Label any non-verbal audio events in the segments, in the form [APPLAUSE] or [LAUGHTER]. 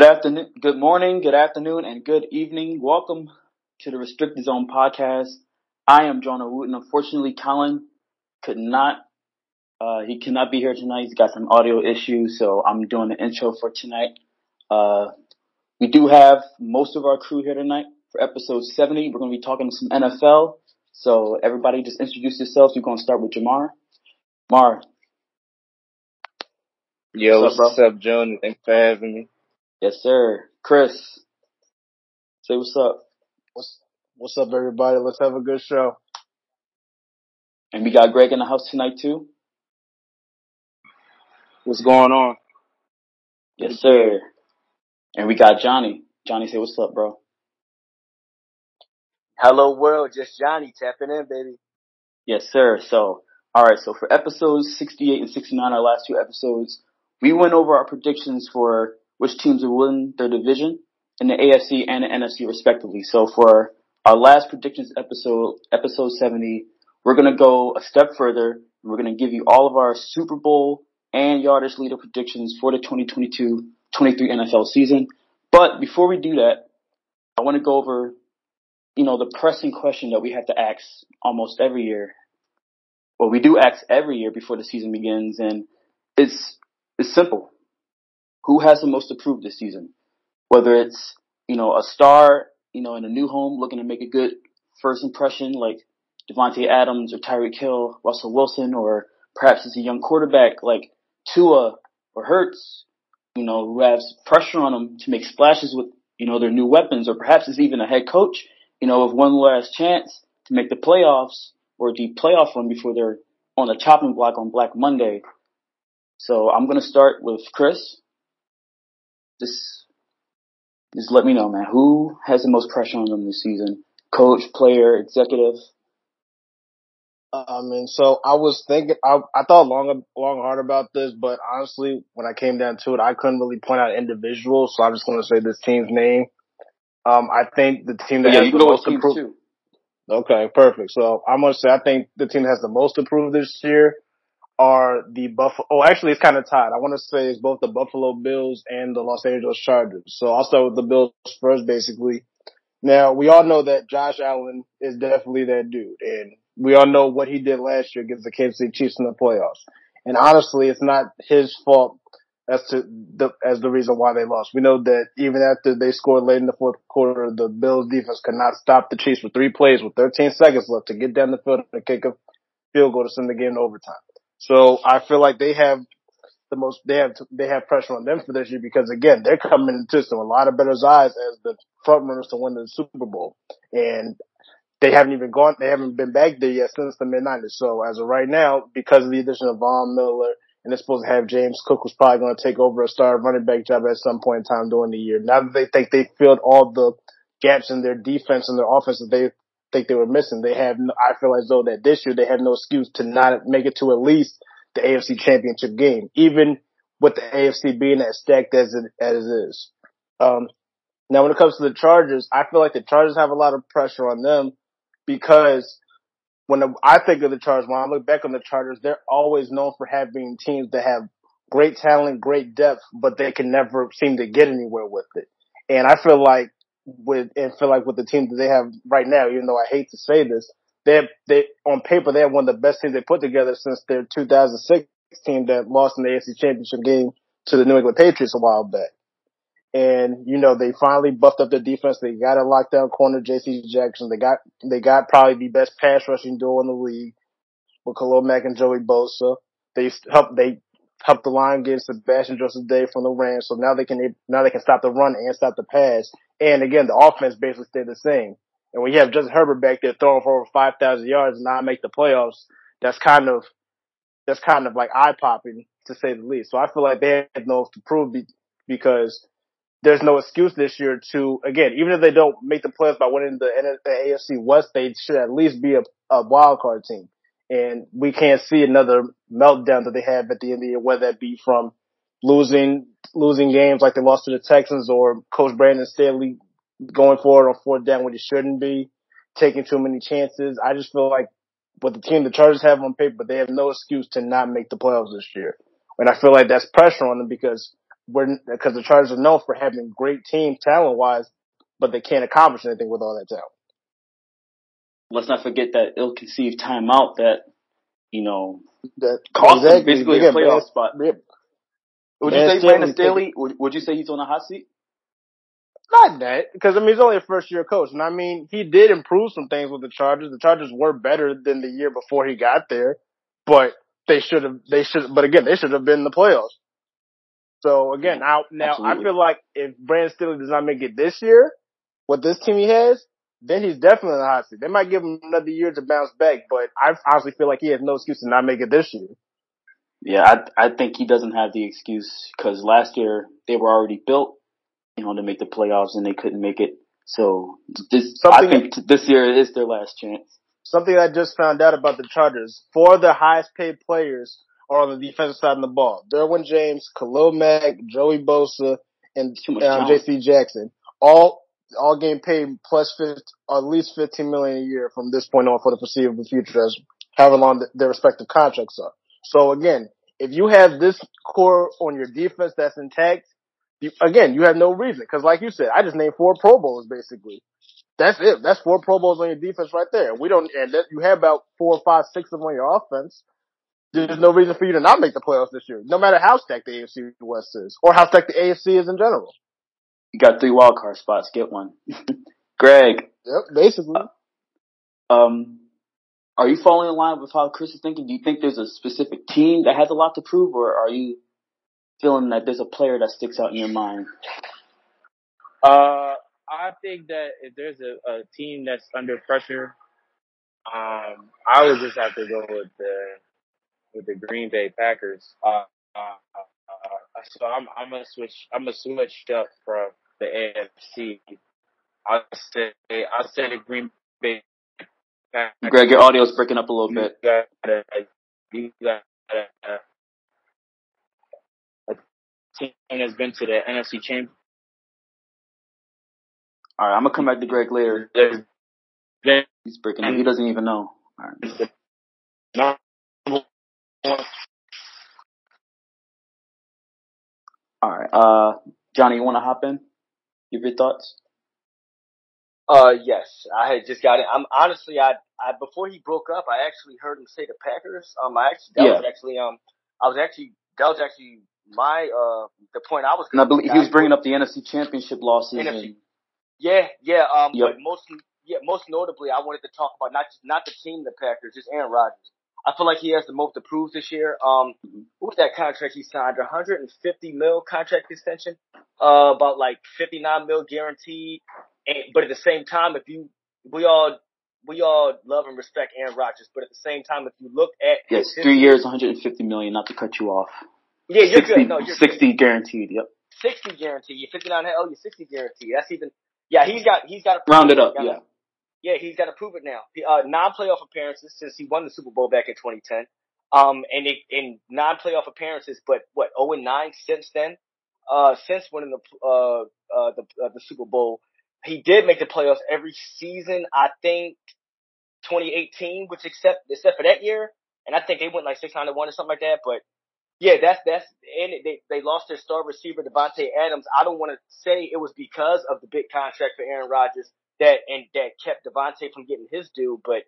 Good afternoon, good morning, good afternoon, and good evening. Welcome to the Restricted Zone podcast. I am Jonah Wooten. Unfortunately, Colin could not, uh, he cannot be here tonight. He's got some audio issues, so I'm doing the intro for tonight. Uh, we do have most of our crew here tonight for episode 70. We're going to be talking some NFL. So everybody just introduce yourselves. We're going to start with Jamar. Mar. Yo, What's up, what's up, Jonah? Thanks for having me. Yes, sir. Chris. Say what's up. What's What's up, everybody? Let's have a good show. And we got Greg in the house tonight too. What's going on? Yes, sir. And we got Johnny. Johnny, say what's up, bro. Hello world, just Johnny tapping in, baby. Yes, sir. So, alright, so for episodes 68 and 69, our last two episodes, we went over our predictions for which teams will win their division in the AFC and the NFC respectively. So for our last predictions episode, episode 70, we're gonna go a step further. We're gonna give you all of our Super Bowl and yardage leader predictions for the 2022-23 NFL season. But before we do that, I want to go over, you know, the pressing question that we have to ask almost every year. Well, we do ask every year before the season begins, and it's it's simple. Who has the most approved this season? Whether it's you know a star, you know, in a new home looking to make a good first impression, like Davante Adams or Tyreek Hill, Russell Wilson, or perhaps it's a young quarterback like Tua or Hurts, you know, who has pressure on them to make splashes with, you know, their new weapons, or perhaps it's even a head coach, you know, with one last chance to make the playoffs or a deep playoff run before they're on the chopping block on Black Monday. So I'm gonna start with Chris. Just, just let me know, man. Who has the most pressure on them this season? Coach, player, executive? I mean, so I was thinking, I, I thought long, long hard about this, but honestly, when I came down to it, I couldn't really point out individuals, so I'm just going to say this team's name. Um, I think the team that yeah, has the can go with most improved. Okay, perfect. So I'm going to say I think the team that has the most improved this year are the Buffalo. Oh, actually, it's kind of tied. I want to say it's both the Buffalo Bills and the Los Angeles Chargers. So I'll start with the Bills first, basically. Now we all know that Josh Allen is definitely that dude, and we all know what he did last year against the Kansas City Chiefs in the playoffs. And honestly, it's not his fault as to the as the reason why they lost. We know that even after they scored late in the fourth quarter, the Bills defense could not stop the Chiefs for three plays with 13 seconds left to get down the field and kick a field goal to send the game to overtime. So I feel like they have the most they have they have pressure on them for this year because again they're coming into this with a lot of better eyes as the front runners to win the Super Bowl, and they haven't even gone they haven't been back there yet since the mid nineties. So as of right now, because of the addition of Von Miller and they're supposed to have James Cook who's probably going to take over a star running back job at some point in time during the year. Now that they think they filled all the gaps in their defense and their offense that they think they were missing, they have no, I feel as though that this year they have no excuse to not make it to at least the AFC championship game, even with the AFC being as stacked as it, as it is. Um, now when it comes to the Chargers, I feel like the Chargers have a lot of pressure on them because when I think of the Chargers, when I look back on the Chargers, they're always known for having teams that have great talent, great depth, but they can never seem to get anywhere with it. And I feel like with, and feel like with the team that they have right now, even though I hate to say this, they they, on paper, they have one of the best teams they put together since their 2006 team that lost in the AFC championship game to the New England Patriots a while back. And, you know, they finally buffed up their defense. They got a lockdown corner, JC Jackson. They got, they got probably the best pass rushing duo in the league with Khalil Mack and Joey Bosa. They helped, they helped the line get Sebastian Joseph Day from the Rams. So now they can, now they can stop the run and stop the pass. And again, the offense basically stayed the same. And when you have Justin Herbert back there throwing for over 5,000 yards and not make the playoffs, that's kind of, that's kind of like eye popping to say the least. So I feel like they have no to prove because there's no excuse this year to, again, even if they don't make the playoffs by winning the, the AFC West, they should at least be a, a wild card team. And we can't see another meltdown that they have at the end of the year, whether that be from losing, losing games like they lost to the Texans or Coach Brandon Staley going forward on fourth down when he shouldn't be, taking too many chances. I just feel like with the team the Chargers have on paper, they have no excuse to not make the playoffs this year. And I feel like that's pressure on them because we're because the Chargers are known for having great team talent wise, but they can't accomplish anything with all that talent. Let's not forget that ill-conceived timeout that you know That cost them exactly. basically Again, a playoff Brandon- spot. yeah, Would you say Brandon Staley Staley? Would, would you say he's on a hot seat? Not that, because I mean he's only a first year coach, and I mean he did improve some things with the Chargers. The Chargers were better than the year before he got there, but they should have. They should, but again, they should have been in the playoffs. So again, now now I feel like if Brandon Staley does not make it this year, with this team he has, then he's definitely in the hot seat. They might give him another year to bounce back, but I honestly feel like he has no excuse to not make it this year. Yeah, I I think he doesn't have the excuse because last year they were already built, you know, to make the playoffs and they couldn't make it. So this, I think t- this year is their last chance. Something I just found out about the Chargers. Four of the highest paid players are on the defensive side of the ball. Derwin James, Khalil Mack, Joey Bosa, and um. J.C. Jackson. All all game pay plus 50, at least fifteen million a year from this point on for the foreseeable future, as however long th- their respective contracts are. So again, if you have this core on your defense that's intact, you, again, you have no reason. Because like you said, I just named four Pro Bowls basically. That's it. That's four Pro Bowls on your defense right there. We don't, and that, you have about four, five, six of them on your offense. There's no reason for you to not make the playoffs this year, no matter how stacked the AFC West is, or how stacked the AFC is in general. You got three wild card spots. Get one. [LAUGHS] Greg, Yep, basically. um, are you following in line with how Chris is thinking? Do you think there's a specific team that has a lot to prove, or are you feeling that there's a player that sticks out in your mind? Uh, I think that if there's a, a team that's under pressure, um, I would just have to go with the with the Green Bay Packers. Uh, uh, uh, so I'm I'm gonna switch I'm gonna switch up from the AFC. I say I say the Green Bay. Greg, your audio's breaking up a little you bit. got you got a, team that's been to the NFC Championship. All right, I'm gonna come back to Greg later. He's breaking up. He doesn't even know. All right. the number one All right. Uh, Johnny, you want to hop in? Your thoughts. Uh, yes, I had just got it. I'm honestly, I, I before he broke up, I actually heard him say the Packers. Um, I actually that Yeah. was actually um, I was actually that was actually my uh the point I was. And I believe he was bringing up the NFC Championship losses. NFC. And, Yeah, yeah. Um, Yep. but most yeah, most notably, I wanted to talk about not just not the team, the Packers, just Aaron Rodgers. I feel like he has the most to prove this year. Um, what was that contract he signed? A 150 mil contract extension. Uh, about like 59 mil guaranteed. And, but at the same time, if you, we all, we all love and respect Aaron Rodgers, but at the same time, if you look at yes, his three years, 150 million. Not to cut you off. yeah, you're 60, good. No, you're 60 guaranteed. Yep. 60 guaranteed. You're 59. Oh, you're 60 guaranteed. That's even. Yeah, he's got. He's got. to Round it up. Yeah. Yeah, he's got to prove it now. Uh, non-playoff appearances since he won the Super Bowl back in 2010. Um, and in non-playoff appearances, but what 0 and 9 since then. Uh, since winning the uh uh the uh, the Super Bowl, he did make the playoffs every season. I think 2018, which except except for that year, and I think they went like 601 or something like that. But yeah, that's that's and they they lost their star receiver Davante Adams. I don't want to say it was because of the big contract for Aaron Rodgers that and that kept Davante from getting his due, but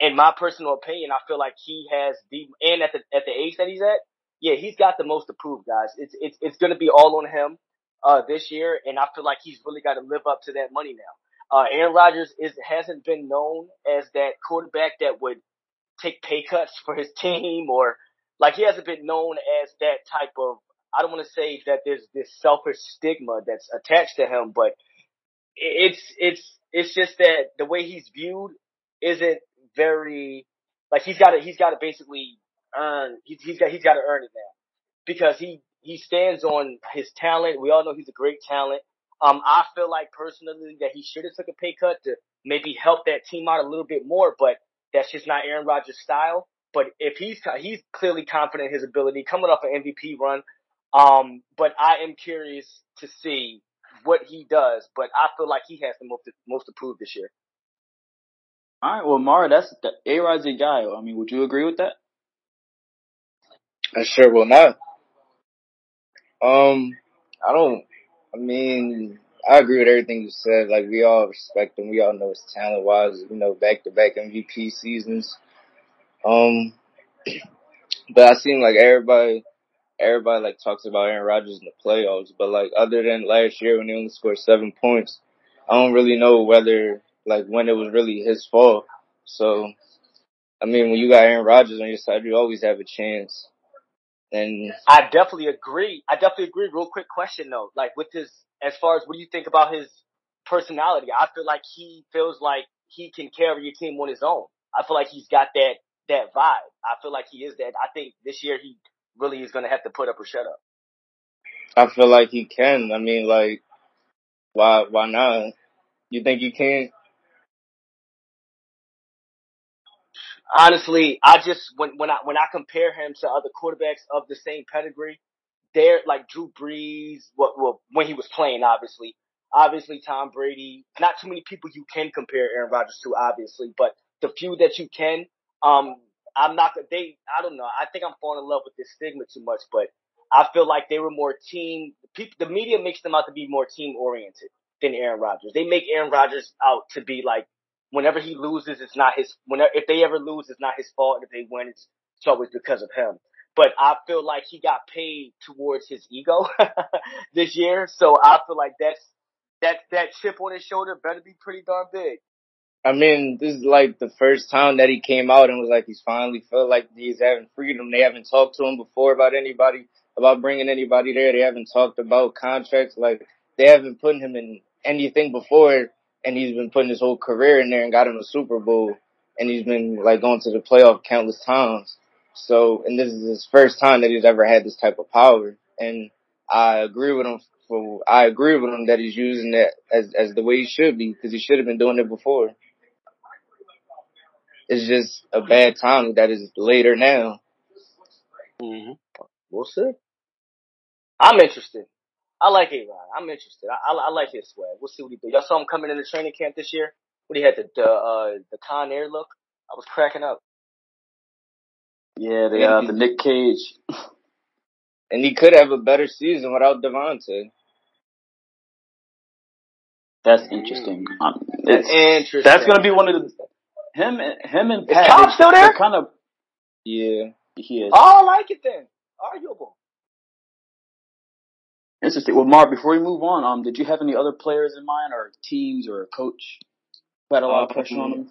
in my personal opinion, I feel like he has the and at the at the age that he's at, yeah, he's got the most to prove, guys. It's it's it's gonna be all on him uh this year, and I feel like he's really got to live up to that money now. Uh, Aaron Rodgers is hasn't been known as that quarterback that would take pay cuts for his team or like he hasn't been known as that type of I don't want to say that there's this selfish stigma that's attached to him, but it's it's it's just that the way he's viewed isn't very like he's got to he's got to basically earn he's he's got he's got to earn it now because he he stands on his talent. We all know he's a great talent. Um, I feel like personally that he should have took a pay cut to maybe help that team out a little bit more, but that's just not Aaron Rodgers' style. But if he's he's clearly confident in his ability, coming off an MVP run. Um, but I am curious to see what he does. But I feel like he has the most most to prove this year. All right. Well, Mara, that's the A Rod's your guy. I mean, would you agree with that? I sure will not. Um, I don't. I mean, I agree with everything you said. Like we all respect him. We all know his talent wise. You know, back to back MVP seasons. Um, [CLEARS THROAT] but I seem like everybody, everybody like talks about Aaron Rodgers in the playoffs. But like other than last year when he only scored seven points, I don't really know whether like when it was really his fault. So, I mean, when you got Aaron Rodgers on your side, you always have a chance. And I definitely agree. I definitely agree. Real quick question though, like with his, as far as what do you think about his personality? I feel like he feels like he can carry your team on his own. I feel like he's got that that vibe. I feel like he is that. I think this year he really is going to have to put up or shut up. I feel like he can. I mean, like, why why not? You think he can? honestly, I just when when I when I compare him to other quarterbacks of the same pedigree, they're like Drew Brees. What well, when he was playing, obviously, obviously Tom Brady. Not too many people you can compare Aaron Rodgers to, obviously, but the few that you can, um, I'm not. They, I don't know. I think I'm falling in love with this stigma too much, but I feel like they were more team. People, the media makes them out to be more team oriented than Aaron Rodgers. They make Aaron Rodgers out to be like whenever he loses, it's not his. Whenever if they ever lose, it's not his fault. If they win, it's, it's always because of him. But I feel like he got paid towards his ego [LAUGHS] this year, so I feel like that's that that chip on his shoulder better be pretty darn big. I mean, this is like the first time that he came out and was like he's finally felt like he's having freedom. They haven't talked to him before about anybody about bringing anybody there. They haven't talked about contracts. Like they haven't put him in anything before and he's been putting his whole career in there and got him a Super Bowl, and he's been like going to the playoff countless times. So, and this is his first time that he's ever had this type of power, and I agree with him. For I agree with him that he's using it as as the way he should be because he should have been doing it before. It's just a bad time that is later now. Mm-hmm. We'll see. I'm interested. I like A Rod. I'm interested. I, I, I, like his swag. We'll see what he do. Y'all saw him coming in the training camp this year when he had the the uh, the Con Air look. I was cracking up. Yeah, the uh, the Nick Cage. And he could have a better season without Davante. That's interesting. Um, that's interesting. That's gonna be one of the him him and Pat. Is Cobb still there? Kind of. Yeah, he is. Oh, I like it then. Arguable. Interesting. Well, Mark, before we move on, um, did you have any other players in mind, or teams, or a coach who had a lot of pressure on them?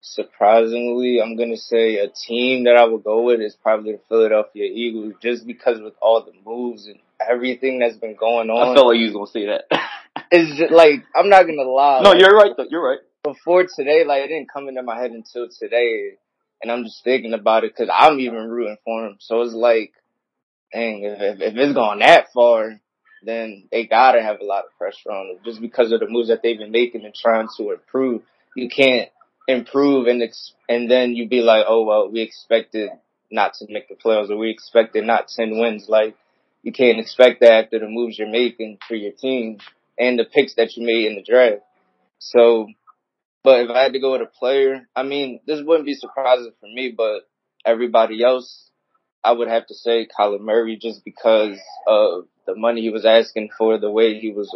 Surprisingly, I'm gonna say a team that I would go with is probably the Philadelphia Eagles, just because with all the moves and everything that's been going on. I felt like you was gonna say that. it's just like I'm not gonna lie. No, like, you're right. Though. You're right. Before today, like it didn't come into my head until today, and I'm just thinking about it because I'm even rooting for him. So it's like dang, if, if, if it's gone that far, then they gotta have a lot of pressure on them just because of the moves that they've been making and trying to improve. You can't improve and ex- and then you be like, oh well, we expected not to make the playoffs or we expected not ten wins. Like you can't expect that after the moves you're making for your team and the picks that you made in the draft. So, but if I had to go with a player, I mean, this wouldn't be surprising for me, but everybody else I would have to say Kyler Murray just because of the money he was asking for, the way he was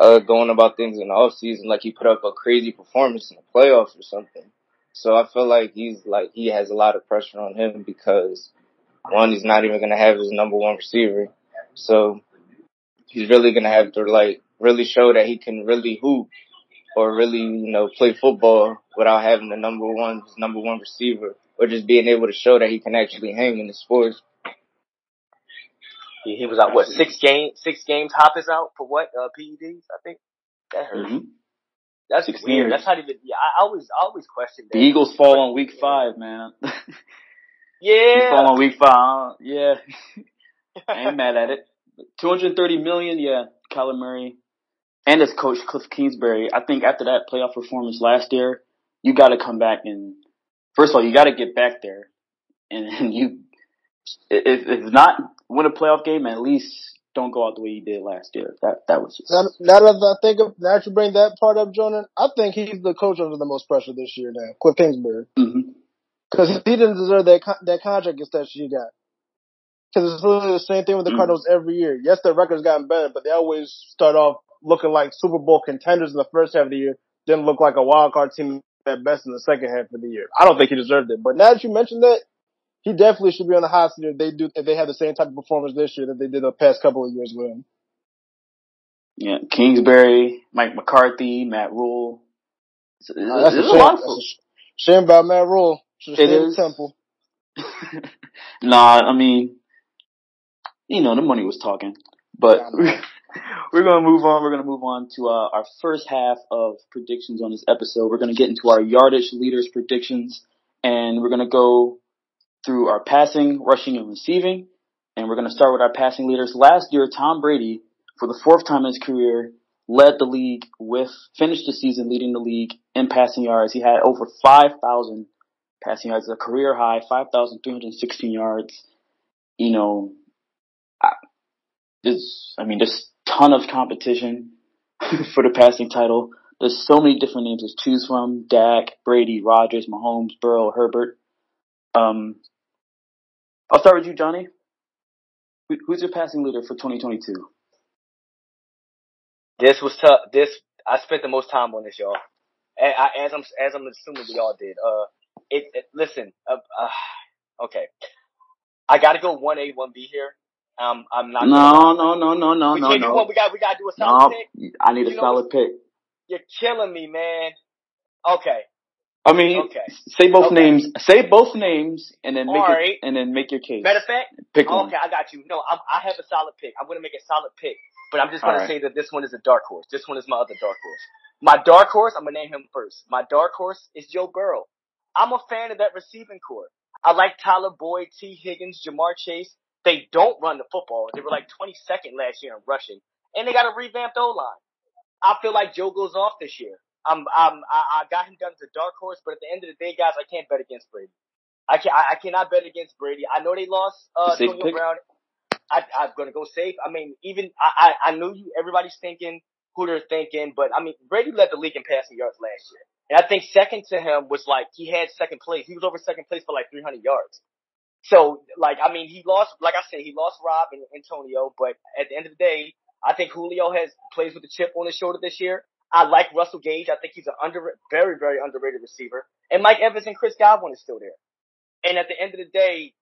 uh, going about things in the off season. Like he put up a crazy performance in the playoffs or something. So I feel like he's like he has a lot of pressure on him because one, he's not even gonna have his number one receiver. So he's really gonna have to like really show that he can really hoop or really, you know, play football without having the number one number one receiver or just being able to show that he can actually hang in the sports. He, he was out what six games? Six games. Hop is out for what? Uh, PEDs, I think. That hurt. Mm-hmm. That's six weird. Years. That's not even. Yeah, I always, I always question that. The Eagles fall on [LAUGHS] week five, man. yeah. fall on week five. Yeah. I ain't mad at it. 230 million. Yeah, Kyler Murray. And as coach Cliff Kingsbury, I think after that playoff performance last year, you got to come back and first of all, you got to get back there, and, [LAUGHS] and you if if not win a playoff game, at least don't go out the way you did last year. That that was just. Now, now that I think of, now that you bring that part up, Jordan, I think he's the coach under the most pressure this year now, Cliff Kingsbury. Mm-hmm. Because he didn't deserve that that contract extension he got. Because it's literally the same thing with the Mm. Cardinals every year. Yes, their record's gotten better, but they always start off looking like Super Bowl contenders in the first half of the year, didn't look like a wild card team at best in the second half of the year. I don't think he deserved it. But now that you mentioned that, he definitely should be on the hot seat if they do if they have the same type of performance this year that they did the past couple of years with him. Yeah, Kingsbury, Mike McCarthy, Matt Rhule. It's, it's, that's it's a a shame. lot of That's a shame about Matt Rhule. Should have stayed at. Temple. [LAUGHS] nah, I mean, you know, the money was talking. But [LAUGHS] [LAUGHS] We're gonna move on. We're gonna move on to uh, our first half of predictions on this episode. We're gonna get into our yardage leaders predictions, and we're gonna go through our passing, rushing, and receiving. And we're gonna start with our passing leaders. Last year, Tom Brady, for the fourth time in his career, led the league with finished the season leading the league in passing yards. He had over five thousand passing yards, a career high, five thousand three hundred sixteen yards. You know, I, there's, I mean, there's ton of competition [LAUGHS] for the passing title. There's so many different names to choose from: Dak, Brady, Rodgers, Mahomes, Burrow, Herbert. Um, I'll start with you, Johnny. Who's your passing leader for 2022? This was tough. This I spent the most time on this, y'all. And I, as I'm as I'm assuming we all did. Uh, it, it listen. Uh, uh, okay, I got to go one A, one B here. Um, I'm not. No, no, no, no, no, we no, no. one. We got we got to do a solid No, pick. I need a You know solid pick. You're killing me, man. Okay, I mean, Okay. say both Okay. names. Say both names, and then make All it, right. and then make your case. matter of fact, Pick one. okay, I got you. No, I'm, I have a solid pick. I'm gonna make a solid pick, but I'm just gonna right. say that this one is a dark horse. This one is my other dark horse. My dark horse, I'm gonna name him first. My dark horse is Joe Burrow. I'm a fan of that receiving core. I like Tyler Boyd, Tee Higgins, Ja'Marr Chase. They don't run the football. They were like 22nd last year in rushing, and they got a revamped O line. I feel like Joe goes off this year. I'm, I'm, I, I got him done as a dark horse, but at the end of the day, guys, I can't bet against Brady. I can I, I cannot bet against Brady. I know they lost uh, Safe Antonio pick? Brown. I, I'm gonna go safe. I mean, even I, I, I know you. Everybody's thinking who they're thinking, but I mean, Brady led the league in passing yards last year, and I think second to him was like he had second place. He was over second place for like 300 yards. So, like, I mean, he lost. Like I said, he lost Rob and Antonio, but at the end of the day, I think Julio has plays with a chip on his shoulder this year. I like Russell Gage. I think he's an under, very, very underrated receiver. And Mike Evans and Chris Godwin is still there. And at the end of the day,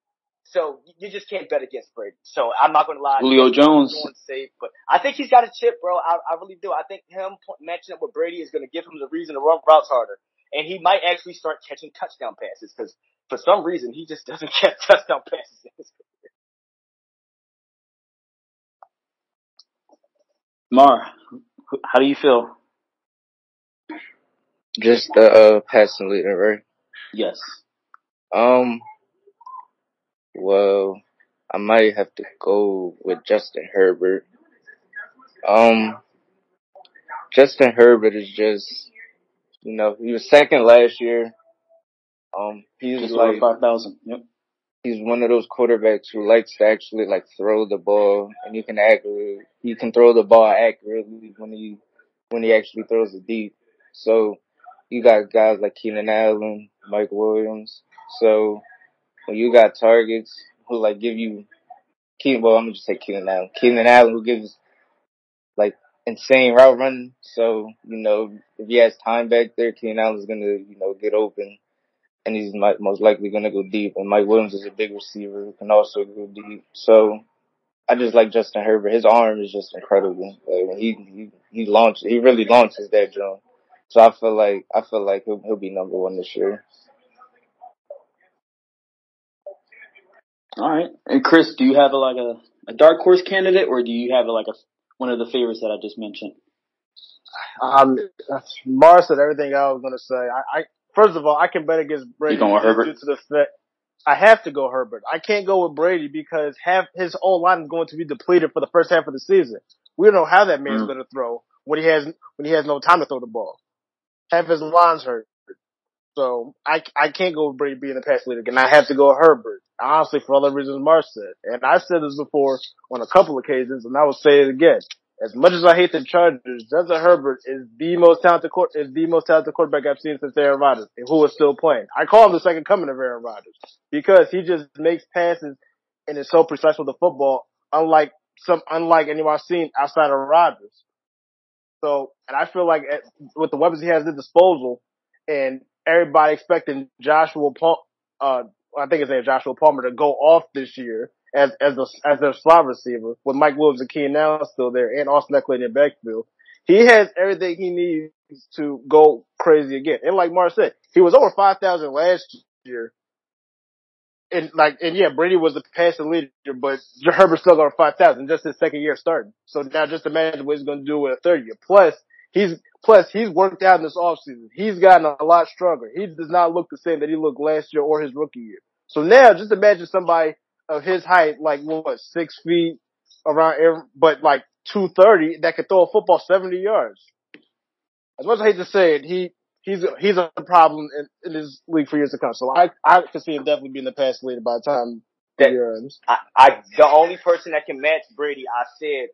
so you just can't bet against Brady. So I'm not going to lie. Julio Jones. Safe, but I think he's got a chip, bro. I, I really do. I think him matching up with Brady is going to give him the reason to run routes harder. And he might actually start catching touchdown passes because for some reason he just [LAUGHS] doesn't catch touchdown passes. in his career. Mar, how do you feel? Just the uh, passing leader, right? Yes. Um, well, I might have to go with Justin Herbert. Um, Justin Herbert is just, you know, he was second last year. Um, he's Just like, 5,000. Yep. he's one of those quarterbacks who likes to actually like throw the ball and he can accurately, he can throw the ball accurately when he, when he actually throws it deep. So you got guys like Keenan Allen, Mike Williams. So when you got targets who like give you Keenan, well, I'm gonna just say Keenan Allen. Keenan Allen who gives like insane route running. So, you know, if he has time back there, Keenan Allen's gonna, you know, get open and he's might, most likely gonna go deep. And Mike Williams is a big receiver who can also go deep. So I just like Justin Herbert. His arm is just incredible. Like he he he launches, he really launches that drum. So I feel like I feel like he'll he'll be number one this year. All right. And Chris, do you have a, like a, a dark horse candidate, or do you have a, like a one of the favorites that I just mentioned? Um, Mars said everything I was going to say. I, I first of all, I can bet against Brady You going with Herbert? due to the fact I have to go Herbert. I can't go with Brady because half his whole line is going to be depleted for the first half of the season. We don't know how that man's Mm. going to throw when he has when he has no time to throw the ball. Half his line's hurt. So I, I can't go with Brady being the pass leader and I have to go with Herbert. Honestly, for all the reasons Mark said. And I said this before on a couple occasions, and I will say it again. As much as I hate the Chargers, Justin Herbert is the most talented court, is the most talented quarterback I've seen since Aaron Rodgers, who is still playing. I call him the second coming of Aaron Rodgers because he just makes passes and is so precise with the football, unlike some, unlike anyone I've seen outside of Rodgers. So, and I feel like at, with the weapons he has at his disposal, and everybody expecting Joshua Paul, uh, I think his name Joshua Palmer to go off this year as as a as their slot receiver with Mike Williams and Keenan Allen still there and Austin Ekeler in the backfield. He has everything he needs to go crazy again. And like Mark said, he was over five thousand last year. And like, and yeah, Brady was the passing leader, but Herbert still got five thousand just his second year starting. So now just imagine what he's going to do with a third year. Plus, he's plus he's worked out in this offseason. He's gotten a lot stronger. He does not look the same that he looked last year or his rookie year. So now just imagine somebody of his height, like what, six feet around, but like 230 that could throw a football 70 yards. As much as I hate to say it, he, he's, a, he's a problem in, in this league for years to come. So I, I can see him definitely being the pass leader by the time That- the year ends. I, I the only person that can match Brady, I said,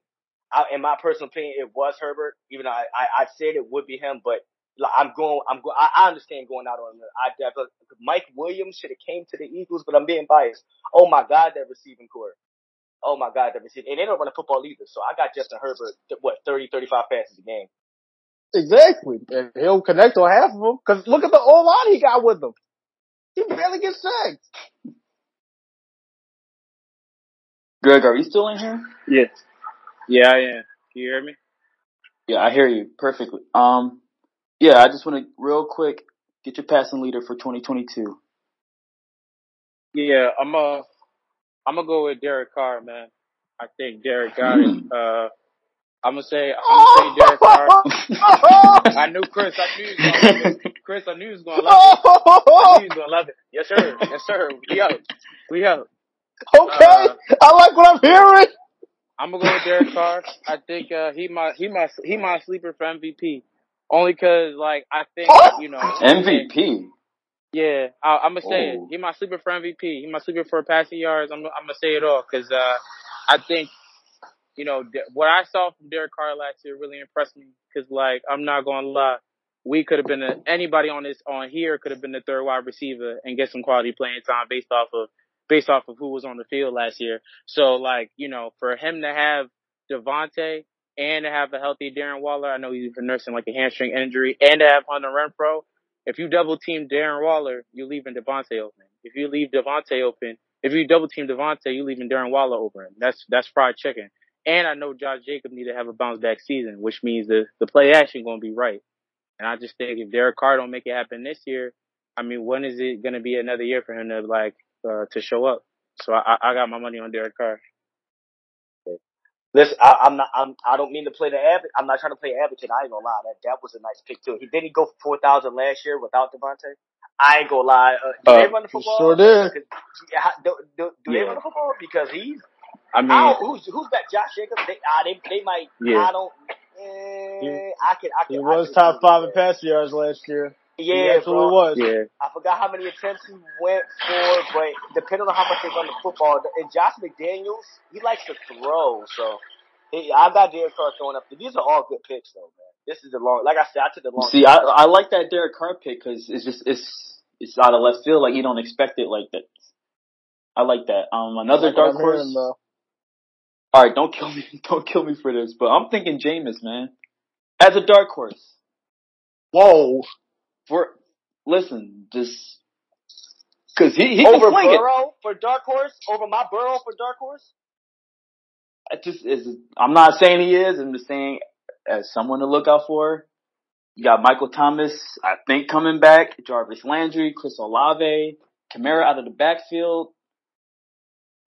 I, in my personal opinion, it was Herbert. Even though I, I, I said it would be him, but like, I'm going, I'm going, I, I understand going out on him. I definitely, Mike Williams should have came to the Eagles, but I'm being biased. Oh my God, that receiving core. Oh my God, that receiving, and they don't run a football either. So I got Justin Herbert, what, 30, 35 passes a game. Exactly. And he'll connect on half of them. Cause look at the old line he got with him. He barely gets sacked. Greg, are you still in here? Yes. Yeah, I am. Can you hear me? Yeah, I hear you perfectly. Um, yeah, I just want to real quick get your passing leader for 2022. Yeah, I'm uh I'm gonna go with Derek Carr, man. I think Derek got it. Uh, I'm gonna say I'm gonna say Derek Carr. [LAUGHS] I knew Chris. I knew he was gonna love it. Chris, I knew he was gonna love it. I knew he was gonna love it. Yes, sir. Yes, sir. We out. We out. okay. Uh, I like what I'm hearing. I'm gonna go with Derek Carr. I think uh, he my he my he my sleeper for MVP. Only 'cause like I think you know MVP. Yeah, I, I'm gonna say Oh. it. He my sleeper for MVP. He my sleeper for passing yards. I'm I'm gonna say it all because uh, I think you know what I saw from Derek Carr last year really impressed me. Because like I'm not gonna lie, we could have been a, anybody on this on here could have been the third wide receiver and get some quality playing time based off of based off of who was on the field last year. So like you know for him to have Davante and to have a healthy Darren Waller, I know he's been nursing like a hamstring injury, and to have Hunter Renfrow. If you double team Darren Waller, you're leaving Davante open. If you leave Davante open, if you double team Davante, you're leaving Darren Waller open. That's that's fried chicken. And I know Josh Jacob need to have a bounce back season, which means the the play action going to be right. And I just think if Derek Carr don't make it happen this year, I mean, when is it going to be another year for him to like uh, to show up? So I I got my money on Derek Carr. Listen, I, I'm not. I'm. I don't mean to play the advocate. I'm not trying to play advocate. I ain't gonna lie. That that was a nice pick too. He didn't he go for four thousand last year without Davante. I ain't gonna lie. Uh, do Uh, they run the he football? sure did. yeah, do do, do they run the football? Because he's. I mean, I who's who's back? Josh Jacobs. They uh, they they might. Yeah. I don't. Eh, I can. I can. He I was can top five in that. pass yards last year. He Yeah, absolutely bro. was. yeah, I forgot how many attempts he went for, but depending on how much they run the football, and Josh McDaniels, he likes to throw, so he, I got Derek Carr throwing up. These are all good picks, though, man. This is the long, like I said, I took the long. See, I I like that Derek Carr pick because it's just it's it's out of left field. Like you don't expect it like that. I like that. Um, another Like dark I'm hearing, horse. though. All right, don't kill me. [LAUGHS] Don't kill me for this, but I'm thinking Jameis, man, as a dark horse. Whoa. For listen, just because he he can over it. Burrow for dark horse, over my Burrow for dark horse. I just is. I'm not saying he is. I'm just saying as someone to look out for. You got Michael Thomas, I think, coming back. Jarvis Landry, Chris Olave, Kamara out of the backfield.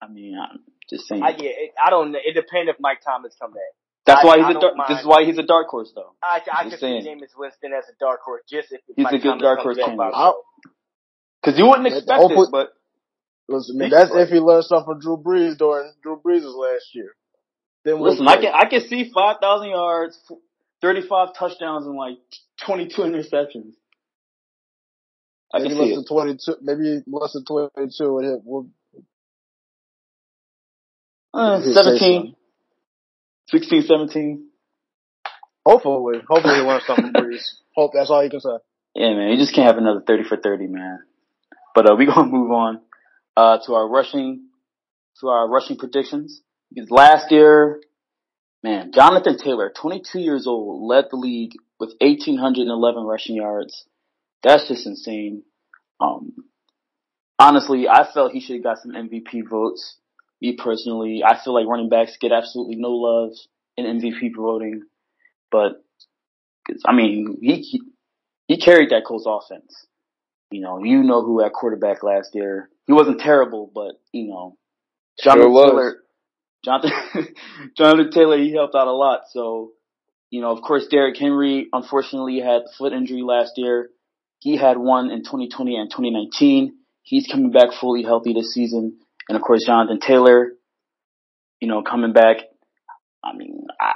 I mean, I'm just saying. I, yeah, it, I don't. know. It depends if Mike Thomas come back. That's I- why he's a dark. This is why he's a dark horse, though. I, I Just can see saying. Jameis Winston as a dark horse, just if He's Mike a good Thomas dark horse back candidate. Because you wouldn't Yeah, expect hopefully- it, but Listen, man, that's if he learned something from Drew Brees during Drew Brees' last year. Then listen, I can I can see five thousand yards, thirty five touchdowns, and like twenty two interceptions. I maybe less than twenty two, maybe less than twenty two, and hit. We'll, Uh, 17, 16, 17. Hopefully, hopefully he learns something from Hope that's all you can say. Yeah, man, you just can't have another thirty for thirty, man. But uh, we [LAUGHS] gonna move on uh, to our rushing to our rushing predictions. Because last year, man, Jonathan Taylor, 22 years old, led the league with 1,811 rushing yards. That's just insane. Um, honestly, I felt he should have got some MVP votes. Me personally, I feel like running backs get absolutely no love in MVP voting, but I mean, he, he he carried that Colts offense. You know, you know who had quarterback last year. He wasn't terrible, but you know, Jonathan Sure. Taylor, Jonathan, [LAUGHS] Jonathan Taylor, he helped out a lot. So, you know, of course, Derrick Henry unfortunately had foot injury last year. He had one in 2020 and 2019. He's coming back fully healthy this season. And of course, Jonathan Taylor, you know, coming back. I mean, I,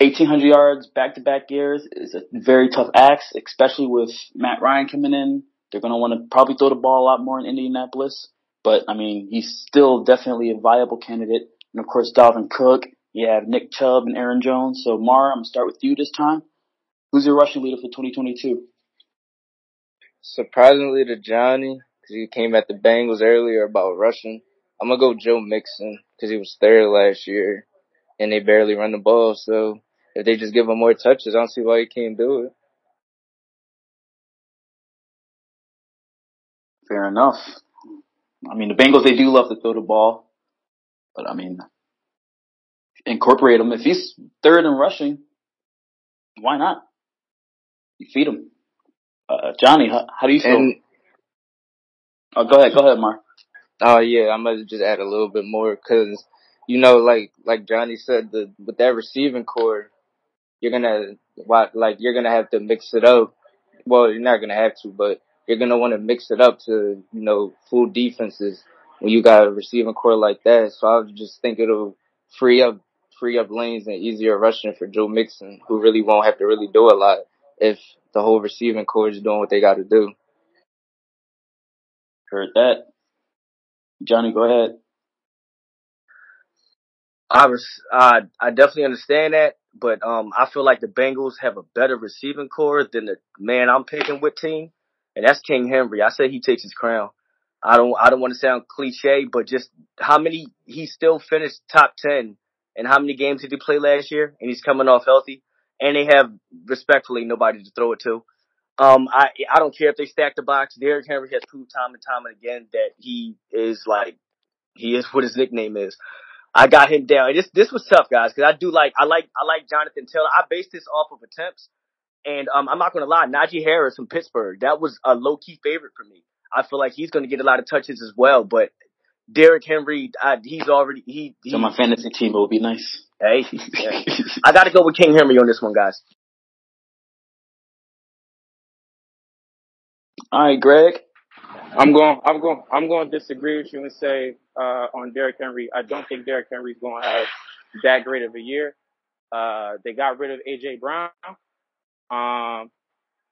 1800 yards back to back years is a very tough ask, especially with Matt Ryan coming in. They're going to want to probably throw the ball a lot more in Indianapolis. But I mean, he's still definitely a viable candidate. And of course, Dalvin Cook. You have Nick Chubb and Aaron Jones. So Mara, I'm gonna start with you this time. Who's your rushing leader for 2022? Surprisingly to Johnny, because he came at the Bengals earlier about rushing. I'm gonna go Joe Mixon because he was third last year, and they barely run the ball. So if they just give him more touches, I don't see why he can't do it. Fair enough. I mean, the Bengals, they do love to throw the ball. But I mean, incorporate him. If he's third in rushing, why not? You feed him. Uh, Johnny, how, how do you feel? And oh, go ahead, go ahead, Mar. Oh yeah, I might just add a little bit more because you know, like like Johnny said, the with that receiving core, you're gonna like you're gonna have to mix it up. Well, you're not gonna have to, but you're gonna want to mix it up to you know full defenses when you got a receiving core like that. So I just think it'll free up free up lanes and easier rushing for Joe Mixon, who really won't have to really do a lot if the whole receiving core is doing what they got to do. Heard that. Johnny, go ahead. I was, uh, I definitely understand that, but um, I feel like the Bengals have a better receiving core than the man I'm picking with team, and that's King Henry. I say he takes his crown. I don't, I don't want to sound cliche, but just how many he still finished top ten, and how many games did he play last year? And he's coming off healthy, and they have respectfully nobody to throw it to. Um, I, I don't care if they stack the box. Derrick Henry has proved time and time and again that he is like, he is what his nickname is. I got him down. This this was tough, guys, because I do like I like I like Jonathan Taylor. I based this off of attempts, and um, I'm not gonna lie, Najee Harris from Pittsburgh, that was a low key favorite for me. I feel like he's gonna get a lot of touches as well, but Derrick Henry, I, he's already he. he So my fantasy team, it would be nice. hey, [LAUGHS] yeah. I got to go with King Henry on this one, guys. All right, Greg. I'm going. I'm going. I'm going to disagree with you and say uh, on Derrick Henry. I don't think Derrick Henry's going to have that great of a year. Uh, they got rid of AJ Brown, um,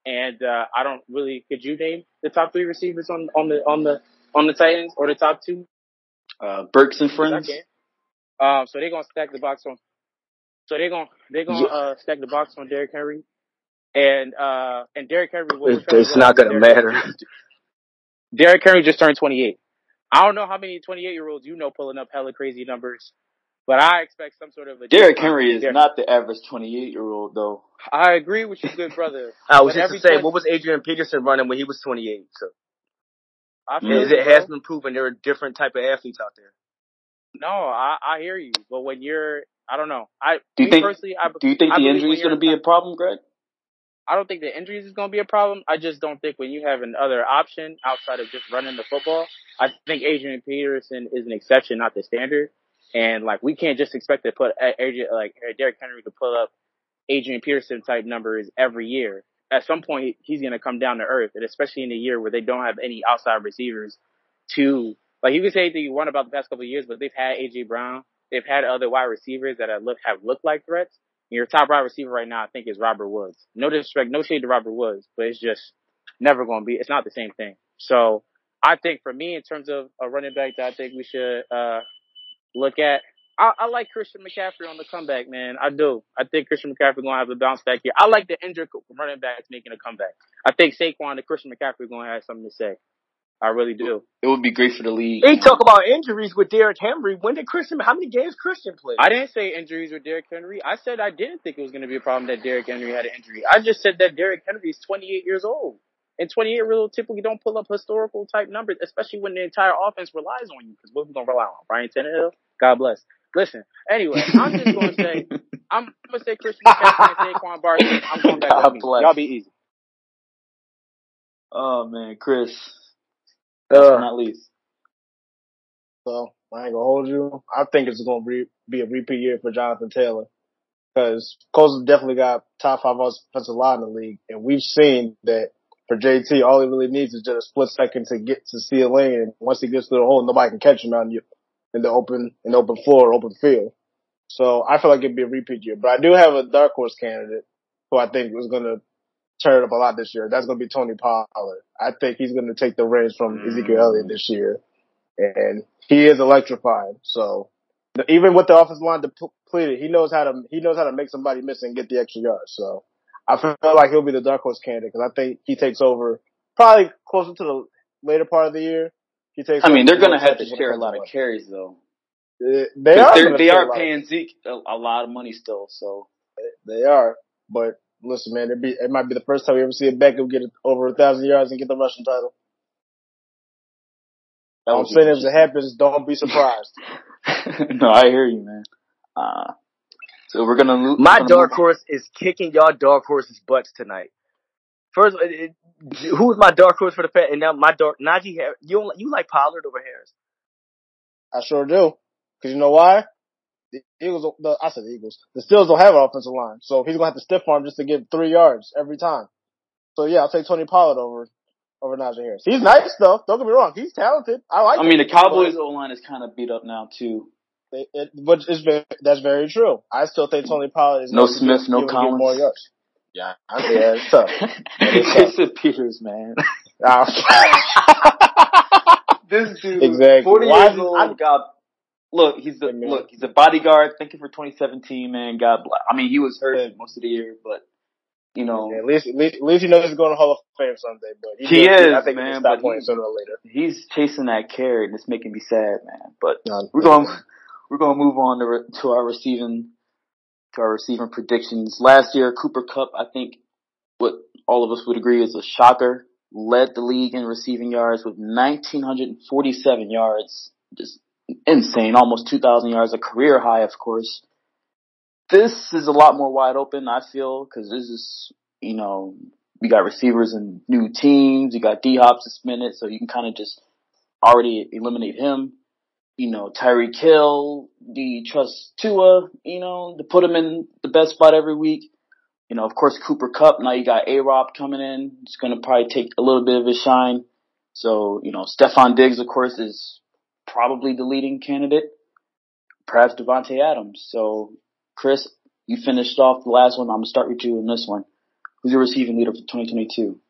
and uh, I don't really. Could you name the top three receivers on on the on the on the Titans or the top two? Uh, Burks and friends. Um, so they're gonna stack the box on. So they're gonna they're gonna Yeah. uh, stack the box on Derrick Henry, and uh, and Derrick Henry. What It's, it's not gonna matter. Derrick Henry just turned 28. I don't know how many 28 year olds you know pulling up hella crazy numbers, but I expect some sort of a Derrick Henry is Derrick- not the average 28 year old though. I agree with you, good brother. [LAUGHS] I was just every to say, time- what was Adrian Peterson running when he was 28? So I feel Mm. is you, it has been proven there are different type of athletes out there. No, I, I hear you, but when you're, I don't know. I Do you think- personally, I, Do you think I the injury is going to be a problem, Greg? I don't think the injuries is going to be a problem. I just don't think when you have another option outside of just running the football, I think Adrian Peterson is an exception, not the standard. And like we can't just expect to put Adrian, like Derrick Henry to pull up Adrian Peterson type numbers every year. At some point, he's going to come down to earth, and especially in a year where they don't have any outside receivers to like you can say anything you want about the past couple of years, but they've had AJ Brown, they've had other wide receivers that have look have looked like threats. Your top wide receiver right now, I think, is Robert Woods. No disrespect, no shade to Robert Woods, but it's just never going to be. It's not the same thing. So I think for me, in terms of a running back that I think we should uh, look at, I, I like Christian McCaffrey on the comeback, man. I do. I think Christian McCaffrey going to have a bounce back here. I like the injured running backs making a comeback. I think Saquon and Christian McCaffrey going to have something to say. I really do. It would be great for the league. They talk about injuries with Derrick Henry. When did Christian? How many games Christian played? I didn't say injuries with Derrick Henry. I said I didn't think it was going to be a problem that Derrick Henry had an injury. I just said that Derrick Henry is 28 years old. And 28 year old typically don't pull up historical type numbers, especially when the entire offense relies on you. Because what we going to rely on? Ryan Tannehill? God bless. Listen, anyway, I'm just going to say, [LAUGHS] I'm going to say Christian McCaffrey and Saquon Barkley. I'm going back God bless. Y'all be easy. Oh man, Chris. Uh, not least. So I ain't gonna hold you. I think it's gonna re- be a repeat year for Jonathan Taylor because Colts definitely got top five offensive line in the league, and we've seen that for JT, all he really needs is just a split second to get to see a lane, and once he gets to the hole, nobody can catch him out in the, in the open in the open floor, open field. So I feel like it'd be a repeat year, but I do have a dark horse candidate who I think is gonna turn it up a lot this year. That's gonna be Tony Pollard. I think he's gonna take the reins from mm. Ezekiel Elliott this year and he is electrifying. So even with the offensive line depleted, he knows how to he knows how to make somebody miss and get the extra yards. So I feel like he'll be the dark horse candidate because I think he takes over probably closer to the later part of the year. He takes. I mean, they're gonna have to share a lot to of carries though. They are. they are paying Zeke a, a lot of money still. So They are. But listen, man, it'd be, it might be the first time we ever see a Beckham get over a thousand yards and get the rushing title. that I'm saying if it happens, don't be surprised. [LAUGHS] no, I hear you, man. Uh, so we're gonna lose. my dark horse is kicking y'all dark horses' butts tonight. First, it, it, who's my dark horse for the pet? And now my dark Najee Harris. You don't, you like Pollard over Harris? I sure do. Cause you know why? The Eagles, the, I said the Eagles. The Steelers don't have an offensive line. So he's gonna have to stiff arm just to get three yards every time. So yeah, I'll take Tony Pollard over, over Najee Harris. He's nice though. Don't get me wrong. He's talented. I like I him. mean, the Cowboys O line is kind of beat up now too. It, it, but it's very, that's very true. I still think Tony Pollard is No Smith, no give, give Collins. more yards. Yeah, I think that's tough. [LAUGHS] is tough. It's a Peters, man. Ah. [LAUGHS] this dude, Exactly. forty Why years old. I- God, look, he's the Hey, look. He's a bodyguard. Thank you for 2017, man. God bless. I mean, he was hurt Hey. most of the year, but you know, Yeah, at least, at least, at least he knows he's going to Hall of Fame someday. But He does- is, I think man, he'll but stop playing he- sooner or later. he's chasing that carry, and it's making me sad, man. But No, we're going we're going to move on to re- to our receiving to our receiving predictions. Last year, Cooper Kupp, I think, what all of us would agree is a shocker. Led the league in receiving yards with 1,947 yards, just insane, almost 2,000 yards, a career high, of course. This is a lot more wide open, I feel, because this is, you know, you got receivers and new teams. You got D Hop suspended, so you can kind of just already eliminate him you know, Tyreek Hill, do you trust Tua, you know, to put him in the best spot every week? You know, of course, Cooper Kupp, now you got A-Rob coming in. It's going to probably take a little bit of his shine. So, you know, Stefon Diggs, of course, is probably the leading candidate. Perhaps Davante Adams. So, Chris, you finished off the last one. I'm going to start with you in this one. Who's your receiving leader for 2022?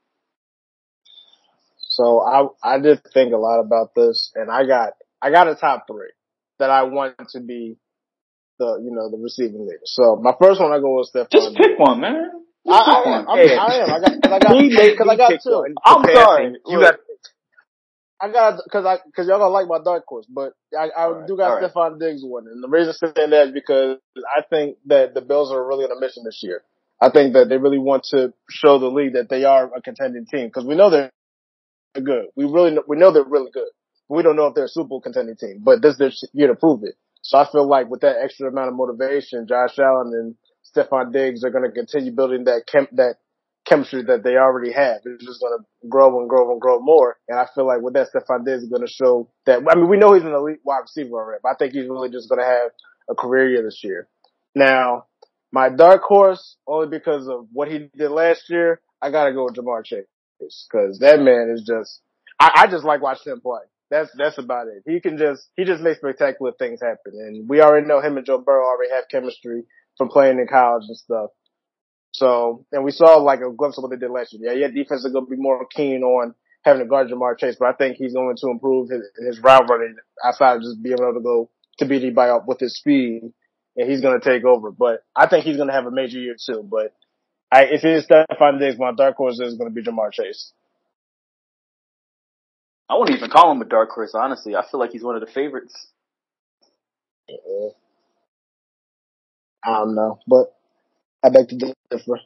So I I did think a lot about this, and I got I got a top three that I want to be the you know the receiving leader. So my first one I go with Stefon. Just pick one, man. I, I, am. I'm, Hey. I am. I got because I got because I got two. I'm sorry. You got I got because I because y'all gonna like my dark horse, but I, I right, do got all right. Stefon Diggs one, and the reason I'm saying that is because I think that the Bills are really on a mission this year. I think that they really want to show the league that they are a contending team because we know they're good. We really know, we know they're really good. We don't know if they're a Super Bowl contending team, but this is their year to prove it. So I feel like with that extra amount of motivation, Josh Allen and Stefon Diggs are going to continue building that chem- that chemistry that they already have. It's just going to grow and grow and grow more. And I feel like with that, Stefon Diggs is going to show that. I mean, we know he's an elite wide receiver already, but I think he's really just going to have a career year this year. Now, my dark horse, only because of what he did last year, I got to go with Ja'Marr Chase because that man is just. I, I just like watching him play. That's that's about it. He can just he just makes spectacular things happen, and we already know him and Joe Burrow already have chemistry from playing in college and stuff. So, and we saw like a glimpse of what they did last year. Yeah, yeah, defense is going to be more keen on having to guard Ja'Marr Chase, but I think he's going to improve his, his route running outside of just being able to go to beat anybody up with his speed, and he's going to take over. But I think he's going to have a major year too. But I, if it is Stefon Diggs, my dark horse is going to be Ja'Marr Chase. I wouldn't even call him a dark horse, honestly. I feel like he's one of the favorites. Uh, I don't know, but I beg to differ.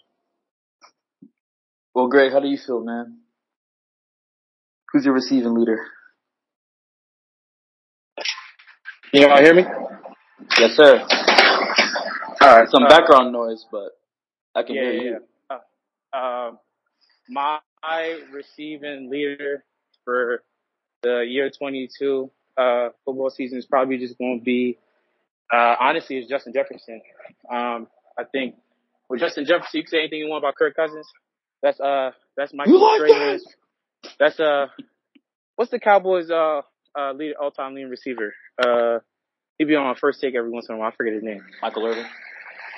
Well, Greg, how do you feel, man? Who's your receiving leader? Can y'all hear me? Yes, sir. All right. Some uh, background noise, but I can Yeah, hear you. yeah. Uh, um, my receiving leader for the year 22 uh, football season is probably just going to be, uh, honestly, it's Justin Jefferson. Um, I think with Justin Jefferson, you can say anything you want about Kirk Cousins. That's uh, that's Michael You like Strahan's. That's uh, what's the Cowboys uh uh lead all time leading receiver? Uh, he'd be on first take every once in a while. I forget his name. Michael Irvin.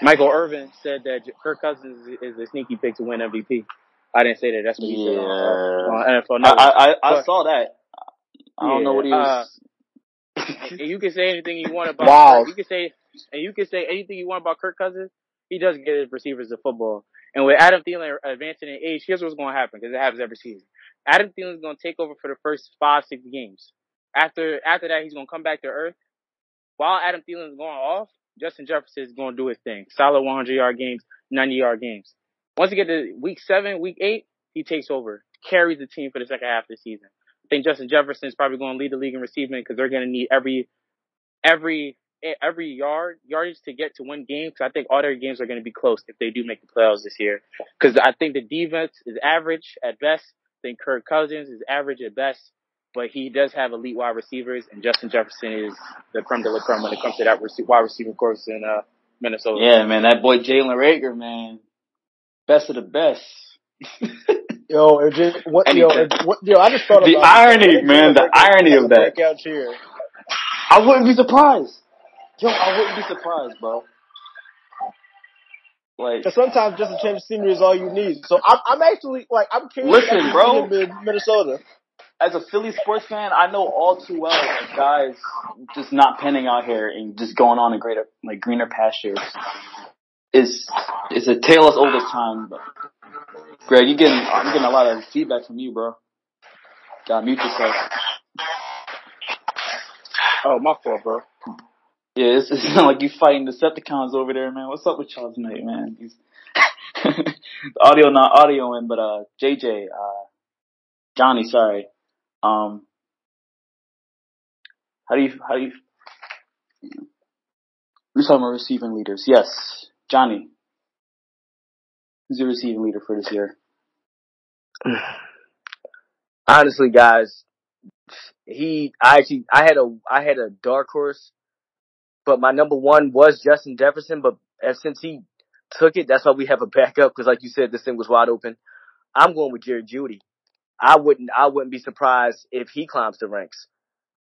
Michael Irvin said that J- Kirk Cousins is a sneaky pick to win MVP. I didn't say that. That's what he said on, uh, on NFL I, Network. I, I, I But- saw that. I don't know what he was. [LAUGHS] and you can say anything you want about. Wow. Kirk. You can say and you can say anything you want about Kirk Cousins. He does get his receivers the football. And with Adam Thielen advancing in age, here's what's going to happen because it happens every season. Adam Thielen's going to take over for the first five, six games. After after that, he's going to come back to earth. While Adam Thielen's going off, Justin Jefferson is going to do his thing. Solid 100 yard games, 90 yard games. Once you get to week seven, week eight, he takes over, carries the team for the second half of the season. I think Justin Jefferson is probably going to lead the league in receiving because they're going to need every every every yard yardage to get to win games. Because I think all their games are going to be close if they do make the playoffs this year. Because I think the defense is average at best. I think Kirk Cousins is average at best, but he does have elite wide receivers, and Justin Jefferson is the creme de la creme when it comes to that rece- wide receiver course in uh, Minnesota. Yeah, man, that boy Jalen Reagor, man, best of the best. [LAUGHS] Yo, it just what yo, it, what yo, I just thought The about irony, [LAUGHS] it. man, the irony of that. breakout cheer. I wouldn't be surprised. Yo, I wouldn't be surprised, bro. Like, Because sometimes just a change of scenery is all you need. So I'm, I'm actually like I'm curious. Listen, bro. in Minnesota. as a Philly sports fan, I know all too well that guys just not panning out here and just going on a greater, like greener pastures is is a tale as old as time. But Greg, you getting I'm getting a lot of feedback from you, bro. Gotta mute yourself. Oh, my fault, bro. Yeah, it's, it's [LAUGHS] not like you fighting Decepticons over there, man. What's up with y'all tonight, man? [LAUGHS] Audio not audioing, but uh, JJ, uh, Johnny, sorry. Um, how do you how do you? We're talking about receiving leaders. Yes, Johnny. Who's your receiving leader for this year? [SIGHS] honestly, guys, he I actually I had a I had a dark horse, but my number one was Justin Jefferson. But since he took it, that's why we have a backup. Because like you said, this thing was wide open. I'm going with Jerry Jeudy. I wouldn't I wouldn't be surprised if he climbs the ranks.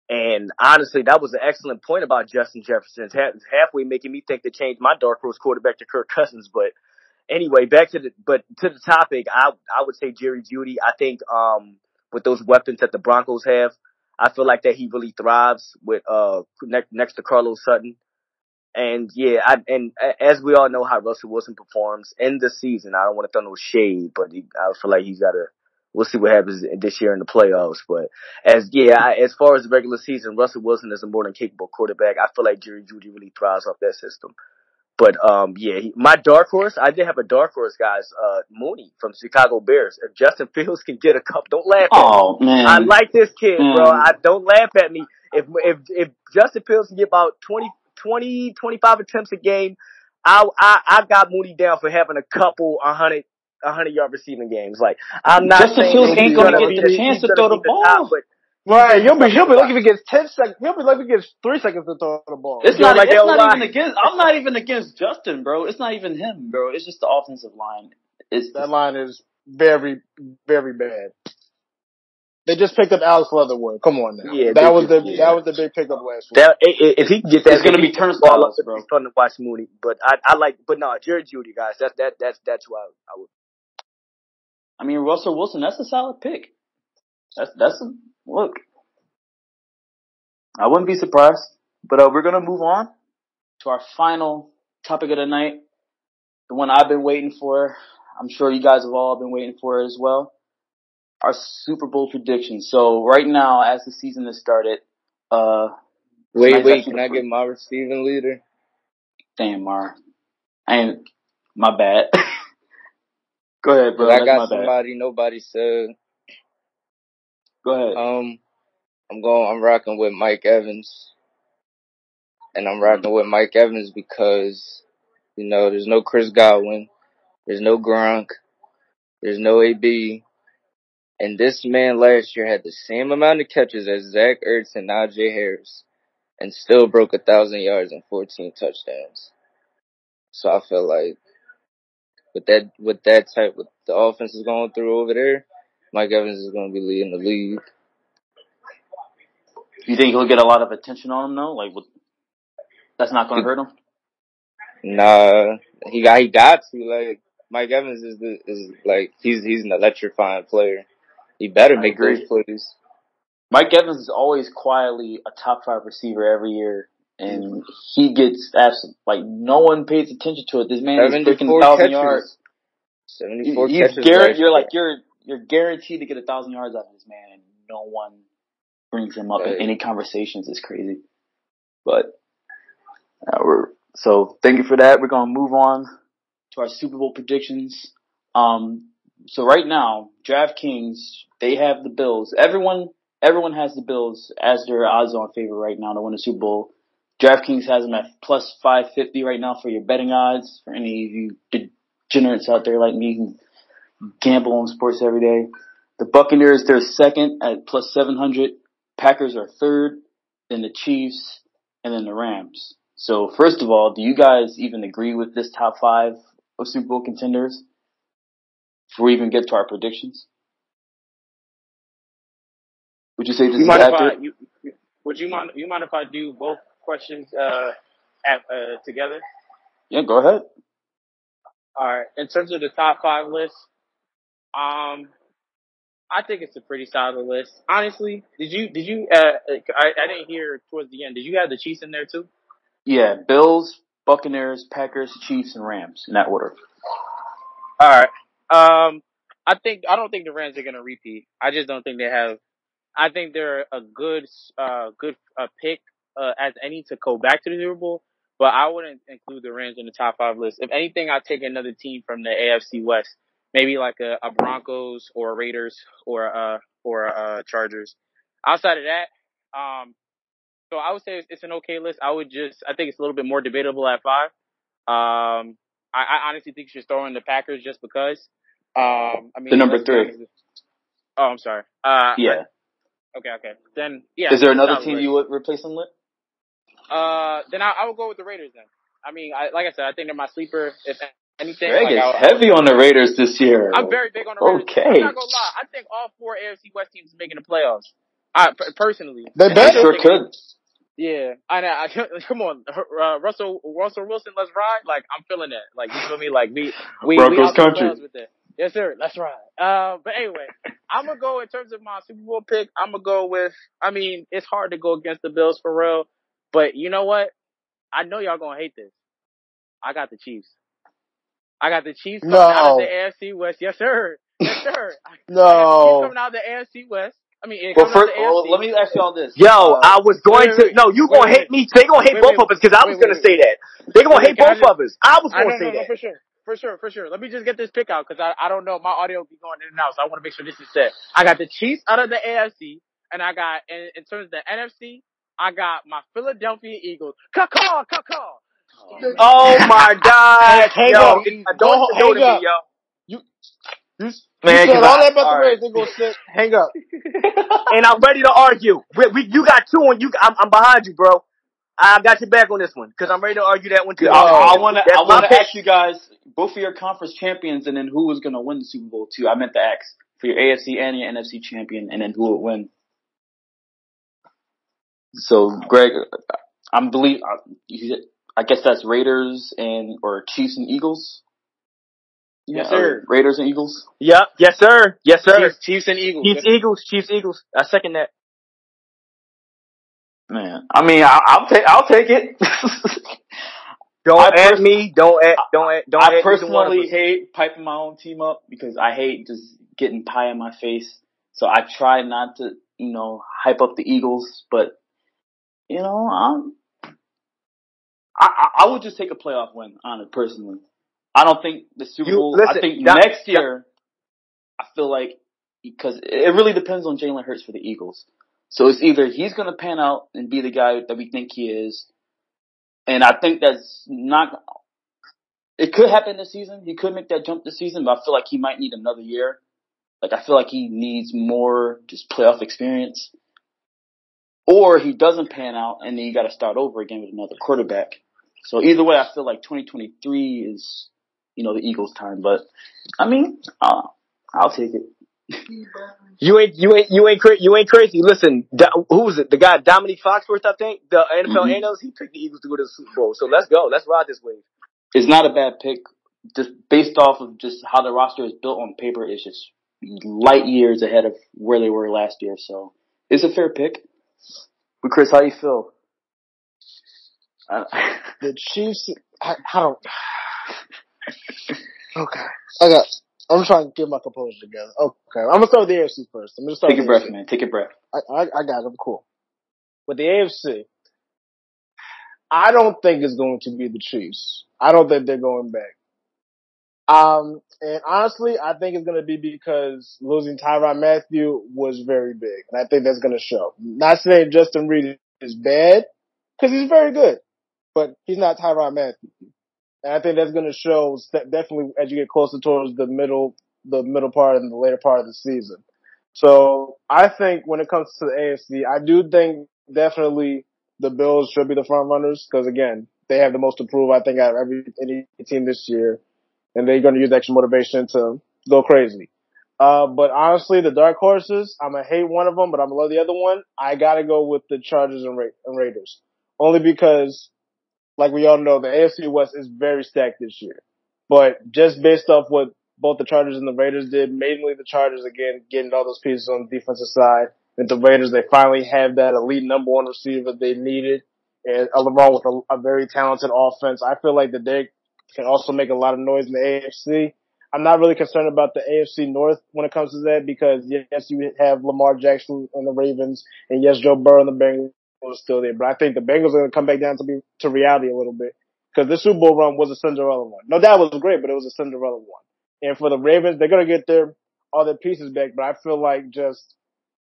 And honestly, that was an excellent point about Justin Jefferson. It's halfway making me think to change my dark horse quarterback to Kirk Cousins. But anyway, back to the but to the topic, I I would say Jerry Jeudy. I think um with those weapons that the Broncos have, I feel like that he really thrives with uh next next to Carlos Sutton. And yeah, I and as we all know how Russell Wilson performs in the season, I don't want to throw no shade, but he, I feel like he's got to. We'll see what happens this year in the playoffs. But as yeah, I, as far as the regular season, Russell Wilson is a more than capable quarterback. I feel like Jerry Jeudy really thrives off that system. But um, yeah, he, my dark horse, I did have a dark horse, guys. Uh, Mooney from Chicago Bears. If Justin Fields can get a cup, don't laugh at me. Oh man, I like this kid, bro. Mm. I don't laugh at me. If if if Justin Fields can get about 20, 20 25 attempts a game, I I I got Mooney down for having a couple a hundred a hundred yard receiving games. Like I'm not Justin Fields ain't he's gonna get the chance to throw the the top, ball. but Right, you'll be he'll be lucky if he gets ten seconds. He'll be lucky if he gets three seconds to throw the ball. It's You not. like it's not line? even against. I'm not even against Justin, bro. It's not even him, bro. It's just the offensive line. It's That line is very, very bad. They just picked up Alex Leatherwood. Come on now. Yeah, that they was the just- that was the big pickup last week. That i- i- if he can get that, It's gonna be can get the ball turnstiles, bro. It's fun to watch Mooney, but I I like, but no, Jerry Jeudy, guys. That's that that's that's who I, I would. I mean, Russell Wilson. That's a solid pick. That's that's a look. I wouldn't be surprised, but uh, we're gonna move on to our final topic of the night, the one I've been waiting for. I'm sure you guys have all been waiting for it as well. our Super Bowl predictions. So right now, as the season has started, uh, Wait, wait, can I get my receiving leader? Damn, Mar. I ain't, my bad. [LAUGHS] Go ahead, bro. I got somebody nobody said. Go ahead. Um, I'm going. I'm rocking with Mike Evans, and I'm rocking with Mike Evans because you know there's no Chris Godwin, there's no Gronk, there's no AB, and this man last year had the same amount of catches as Zach Ertz and Najee Harris, and still broke a thousand yards and 14 touchdowns. So I feel like with that with that type with the offense is going through over there, Mike Evans is going to be leading the league. you think he'll get a lot of attention on him though? Like, what, that's not going to hurt him? Nah, he got he got to like Mike Evans is the is like he's he's an electrifying player. He better I make agree. those plays. Mike Evans is always quietly a top five receiver every year, and he gets absolutely like no one pays attention to it. This man is freaking thousand catches. yards. Seventy four He's catches. last You're like you're you're guaranteed to get a thousand yards out of this man, and no one brings him up in any conversations. It's crazy, but uh, we're so thank you for that. We're gonna move on to our Super Bowl predictions. Um, so right now, DraftKings they have the Bills. Everyone everyone has the Bills as their odds-on favorite right now to win the Super Bowl. DraftKings has them at plus 550 right now for your betting odds. For any of you degenerates out there like me who gamble on sports every day. The Buccaneers, they're second at plus 700. Packers are third, then the Chiefs, and then the Rams. So first of all, do you guys even agree with this top five of Super Bowl contenders? Before we even get to our predictions? Would you say this You is mind if I accurate? you- would you mind you mind if I do both questions uh, at, uh together? Yeah, go ahead. All right. In terms of the top five list, um, I think it's a pretty solid list. Honestly, did you did you? Uh, I I didn't hear towards the end. Did you have the Chiefs in there too? Yeah, Bills, Buccaneers, Packers, Chiefs, and Rams in that order. All right. Um, I think I don't think the Rams are gonna repeat. I just don't think they have. I think they're a good uh good uh, pick uh, as any to go back to the Super Bowl, but I wouldn't include the Rams in the top five list. If anything, I'd take another team from the AFC West, maybe like a, a Broncos or a Raiders or uh or uh Chargers. Outside of that, um, so I would say it's, it's an okay list. I would just I think it's a little bit more debatable at five. Um, I, I honestly think you should throw in the Packers just because. Um, I mean, The number three. Oh, I'm sorry. Uh, Yeah. Okay, okay. Then yeah. Is there another team you would replace them with? Uh, then I, I would go with the Raiders. Then I mean, I, like I said, I think they're my sleeper. If anything, Greg like, is I, heavy on the Raiders this year. I'm very big on the Raiders. Okay. I'm not gonna lie. I think all four AFC West teams are making the playoffs. I personally. They And They better. sure could. Yeah, I know. I, [LAUGHS] come on, uh, Russell Russell Wilson, let's ride. Like I'm feeling that. Like you feel me? Like we we we Broncos out the country. with that. Yes, sir. Let's ride. Uh, but anyway, I'm gonna go in terms of my Super Bowl pick. I'm gonna go with. I mean, it's hard to go against the Bills for real, but you know what? I know y'all gonna hate this. I got the Chiefs. I got the Chiefs coming out of the AFC West. Yes, sir. Yes, [LAUGHS] sir. I got the Chiefs No. coming out of the AFC West. I mean, it Well, first, well, let me ask you all this. Yo, Uh, I was going wait, to. wait, No, you wait, gonna wait, hate me. They gonna hate wait, both wait, of us because I wait, was gonna wait, say that. They gonna wait, hate both just- of us. I was I gonna know, say no, no, that. for sure. For sure, for sure. Let me just get this pick out because I, I don't know. My audio will be going in and out, so I want to make sure this is set. I got the Chiefs out of the AFC, and I got, in, in terms of the NFC, I got my Philadelphia Eagles. Caw-caw, caw-caw. Oh my God, Hang yo, up. don't Don't to up. me, yo. You, you, Man, you said 'cause all I- that about all the right. Raiders. They gonna sit. Hang up. [LAUGHS] And I'm ready to argue. We, we, you got two, and you, I'm, I'm behind you, bro. I got your back on this one because I'm ready to argue that one too. I want to. I want to ask you guys both of your conference champions, and then who was going to win the Super Bowl too. I meant the X for your AFC and your NFC champion, and then who would win. So, Greg, I'm believe. Uh, I guess that's Raiders and or Chiefs and Eagles. Yes, Yeah, sir. Oh, Raiders and Eagles. Yep. Yes, sir. Yes, sir. Chiefs, Chiefs and Eagles. Chiefs, Eagles. Chiefs, Eagles. I second that. Man, I mean, I, I'll take. I'll take it. [LAUGHS] Don't I add pers- me. Don't add. Don't add. Don't I add personally hate piping my own team up because I hate just getting pie in my face So I try not to, you know, hype up the Eagles, but you know, I'm, I, I, would just take a playoff win on it personally. I don't think the Super You- Bowl. listen, I think Dom- next year, I feel like because it really depends on Jalen Hurts for the Eagles. So it's either he's going to pan out and be the guy that we think he is, and I think that's not. It could happen this season. He could make that jump this season, but I feel like he might need another year. Like I feel like he needs more just playoff experience. Or he doesn't pan out and then you gotta start over again with another quarterback. So either way, I feel like 2023 is, you know, the Eagles time, but I mean, uh, I'll take it. You ain't you ain't you ain't cra- you ain't crazy. Listen, Do- who was it? The guy Domonique Foxworth, I think, the NFL Mhm. analyst. He picked the Eagles to go to the Super Bowl. So let's go. Let's ride this wave. It's not a bad pick, just based off of just how the roster is built on paper. It's just light years ahead of where they were last year, so it's a fair pick. But Chris, how you feel? Uh, [LAUGHS] The Chiefs, I, I don't. [SIGHS] Okay, I got. I'm trying to get my composure together. Okay, I'm gonna start with the AFC first. I'm gonna start. take a breath, AFC. man. Take a breath. I, I, I got it. I'm cool. With the AFC, I don't think it's going to be the Chiefs. I don't think they're going back. Um, and honestly, I think it's going to be because losing Tyrann Mathieu was very big, and I think that's going to show. Not saying Justin Reid is bad, because he's very good, but he's not Tyrann Mathieu. And I think that's going to show definitely as you get closer towards the middle, the middle part and the later part of the season. So I think when it comes to the AFC, I do think definitely the Bills should be the front runners because again, they have the most to prove. I think out of every any team this year, and they're going to use extra motivation to go crazy. Uh, but honestly, the dark horses, I'm gonna hate one of them, but I'm gonna love the other one. I gotta go with the Chargers and, Ra- and Raiders, only because, like we all know, the AFC West is very stacked this year. But just based off what both the Chargers and the Raiders did, mainly the Chargers again getting all those pieces on the defensive side, and the Raiders they finally have that elite number one receiver they needed, and along with a, a very talented offense. I feel like that they can also make a lot of noise in the AFC. I'm not really concerned about the AFC North when it comes to that because yes, you have Lamar Jackson and the Ravens, and yes, Joe Burrow and the Are still there. But I think the Bengals are going to come back down to be to reality a little bit because the Super Bowl run was a Cinderella one. No that was great, but it was a Cinderella one. And for the Ravens, they're going to get their all their pieces back. But I feel like just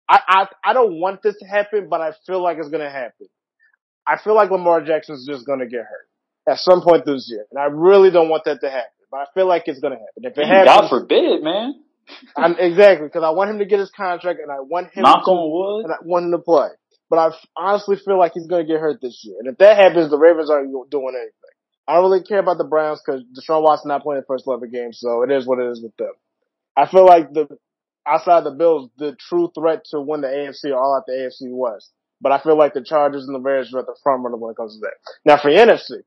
I I I don't want this to happen, but I feel like it's going to happen. I feel like Lamar Jackson's just going to get hurt at some point this year, and I really don't want that to happen. But I feel like it's going to happen. If it God happens, forbid, man. I'm, exactly because I want him to get his contract, and I want him Knock to, on wood. and I want him to play. But I honestly feel like he's going to get hurt this year, and if that happens, the Ravens aren't doing anything. I don't really care about the Browns because Deshaun Watson not playing the first eleven games, so it is what it is with them. I feel like the outside the Bills, the true threat to win the AFC are all at the AFC West. But I feel like the Chargers and the Bears are at the front runner when it comes to that. Now for NFC,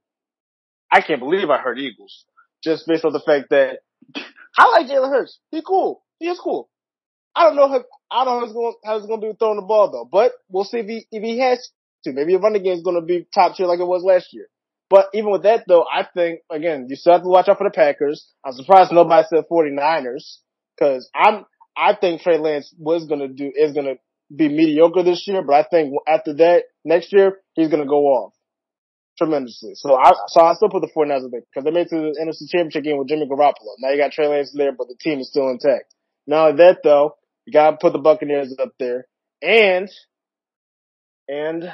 I can't believe I heard Eagles just based on the fact that [LAUGHS] I like Jalen Hurts. He cool. He is cool. I don't know how I don't know how he's going to be throwing the ball though. But we'll see if he if he has to. Maybe the running game is going to be top tier like it was last year. But even with that though, I think again you still have to watch out for the Packers. I'm surprised nobody said 49ers because I'm I think Trey Lance was going to do is going to be mediocre this year. But I think after that next year he's going to go off tremendously. So I so I still put the 49ers there because they made it to the NFC Championship game with Jimmy Garoppolo. Now you got Trey Lance there, but the team is still intact. Now that though, you got to put the Buccaneers up there, and and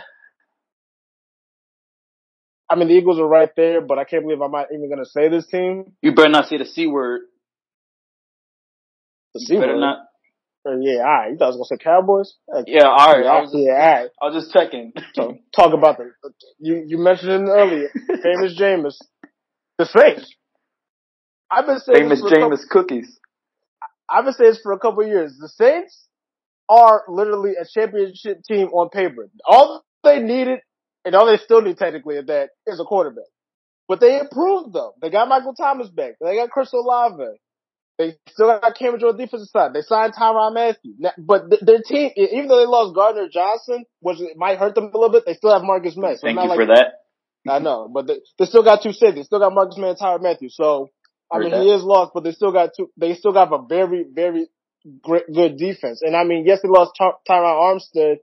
I mean the Eagles are right there, but I can't believe I'm not even to say this team. You better not say the c word. The You better C-word. not. Uh, yeah, all right. You thought I was to say Cowboys? Yeah, all right. I was just, yeah, all right. I was just checking. So talk about the you you mentioned it earlier, [LAUGHS] famous Jameis, the Saints. I've been saying Famous Jameis cookies. I've been saying this for a couple of years. The Saints are literally a championship team on paper. All they needed, and all they still need technically at that, is a quarterback. But they improved though. They got Michael Thomas back. They got Chris Olave. They still got Cameron Jordan defensive side. They signed Tyrann Mathieu. But th- their team, even though they lost Gardner Johnson, which it might hurt them a little bit, they still have Marcus Maye. So Thank you like for that. I know, but they, they still got two safeties. They still got Marcus Maye and Tyrann Mathieu. So I mean, that. he is lost, but they still got two. They still got a very, very great, good defense. And I mean, yes, they lost Ty- Terron Armstead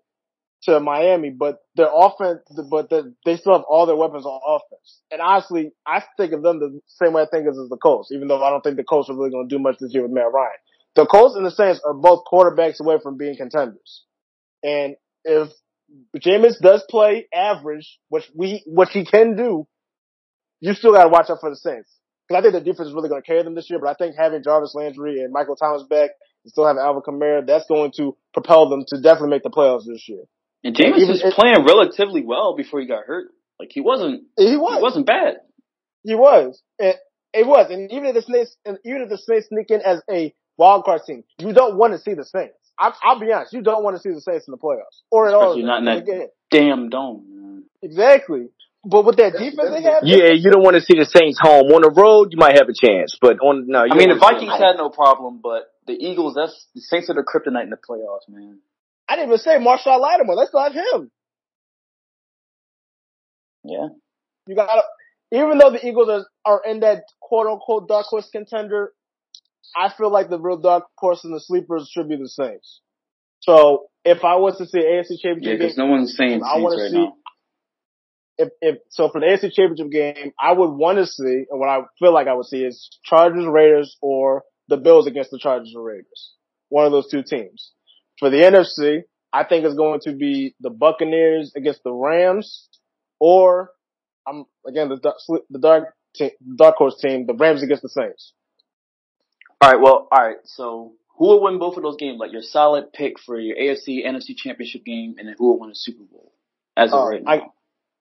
to Miami, but their offense, but the, they still have all their weapons on offense. And honestly, I think of them the same way I think as the Colts, even though I don't think the Colts are really going to do much this year with Matt Ryan. The Colts and the Saints are both quarterbacks away from being contenders. And if Jameis does play average, which we, which he can do, you still got to watch out for the Saints. Because I think the defense is really going to carry them this year, but I think having Jarvis Landry and Michael Thomas back and still have Alvin Kamara, that's going to propel them to definitely make the playoffs this year. And Jameis was playing relatively well before he got hurt. Like he wasn't, He was. he wasn't bad. He was. And it was. And even if the Saints, and even if the Saints sneak in as a wild card team, you don't want to see the Saints. I, I'll be honest. You don't want to see the Saints in the playoffs or at all. Especially not in that damn dome. Man. exactly. But with that defense they have, Yeah, you don't want to see the Saints home on the road. You might have a chance, but on no. You I mean, the don't wanna see Vikings had no problem, but the Eagles, that's the Saints are the kryptonite in the playoffs, man. I didn't even say Marshon Lattimore. Let's not have him. Yeah. You got to even though the Eagles are, are in that quote unquote dark horse contender, I feel like the real dark horse and the sleepers should be the Saints. So if I was to see an AFC Yeah, because no one's saying I Saints wanna right see- now. If, if so for the AFC championship game, I would want to see, and what I feel like I would see is Chargers Raiders or the Bills against the Chargers or Raiders. One of those two teams. For the NFC, I think it's going to be the Buccaneers against the Rams, or I'm again the dark, the dark team, dark horse team, the Rams against the Saints. All right, well, all right. So who will win both of those games? Like your solid pick for your AFC NFC Championship game, and then who will win the Super Bowl as of Uh, right I- now?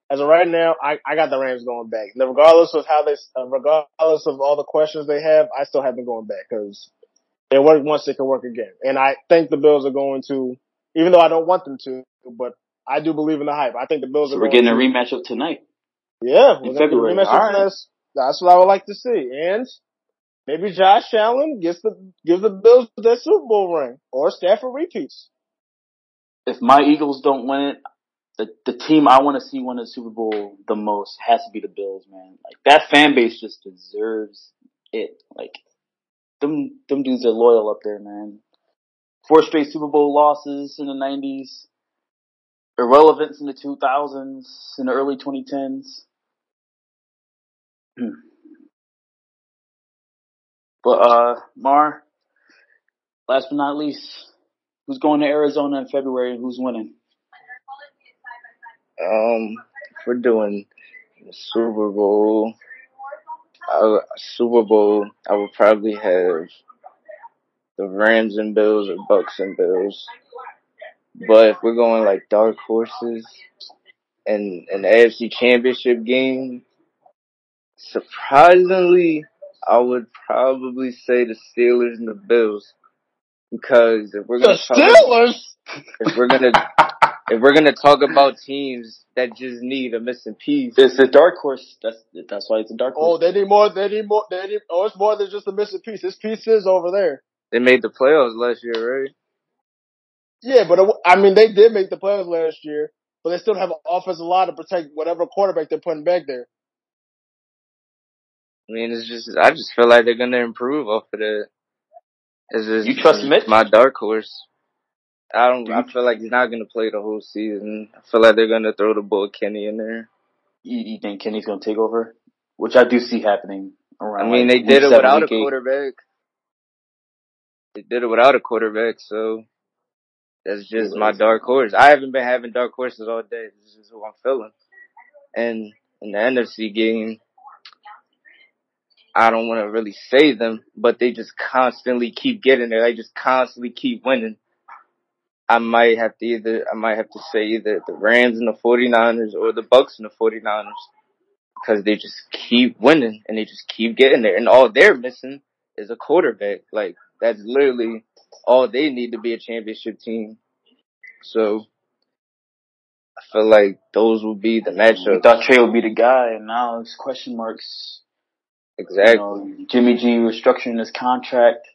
As of right now, I, I got the Rams going back. Now, regardless of how they, uh, regardless of all the questions they have, I still have them going back because it worked once, it can work again. And I think the Bills are going to, even though I don't want them to, but I do believe in the hype. I think the Bills so are we're getting a rematch of tonight. yeah, we're going to rematch right. that's, that's what I would like to see. And maybe Josh Allen gets the, gives the Bills that Super Bowl ring or Stafford repeats. If my Eagles don't win it, the the team I want to see win the Super Bowl the most has to be the Bills, man. Like that fan base just deserves it. Like them them dudes are loyal up there, man. Four straight Super Bowl losses in the '90s, irrelevance in the 2000s, in the early 2010s. Hmm. But uh, Mar, last but not least, who's going to Arizona in February who's winning? Um, if we're doing the Super Bowl, I, Super Bowl, I would probably have the Rams and Bills or Bucks and Bills. But if we're going like dark horses and an AFC Championship game, surprisingly, I would probably say the Steelers and the Bills because if we're gonna The Steelers? if we're gonna if we're gonna talk about teams that just need a missing piece, It's a dark horse. That's that's why it's a dark oh, horse. Oh, they need more. They need more. They need. Oh, it's more than just a missing piece. This piece is over there. they made the playoffs last year, right? Yeah, but it, I mean, they did make the playoffs last year, but they still have an offensive line to protect whatever quarterback they're putting back there. I mean, it's just I just feel like they're gonna improve off of that. It's just You trust Mitch? my dark horse. I don't. Do I feel like he's not gonna play the whole season. I feel like they're gonna throw the ball Kenny in there. You, you think Kenny's gonna take over? Which I do see happening Around I mean, like, they did it without a quarterback. They did it without a quarterback, so that's just my dark horse. I haven't been having dark horses all day. This is who I'm feeling. And in the NFC game, I don't want to really say them, but they just constantly keep getting there. They just constantly keep winning. I might have to either, I might have to say either the Rams and the 49ers or the Bucks and the 49ers because they just keep winning and they just keep getting there. And all they're missing is a quarterback. Like that's literally all they need to be a championship team. So I feel like those will be the We matchups. thought Trey would be the guy, and now it's question marks. Exactly. You know, Jimmy G restructuring his contract.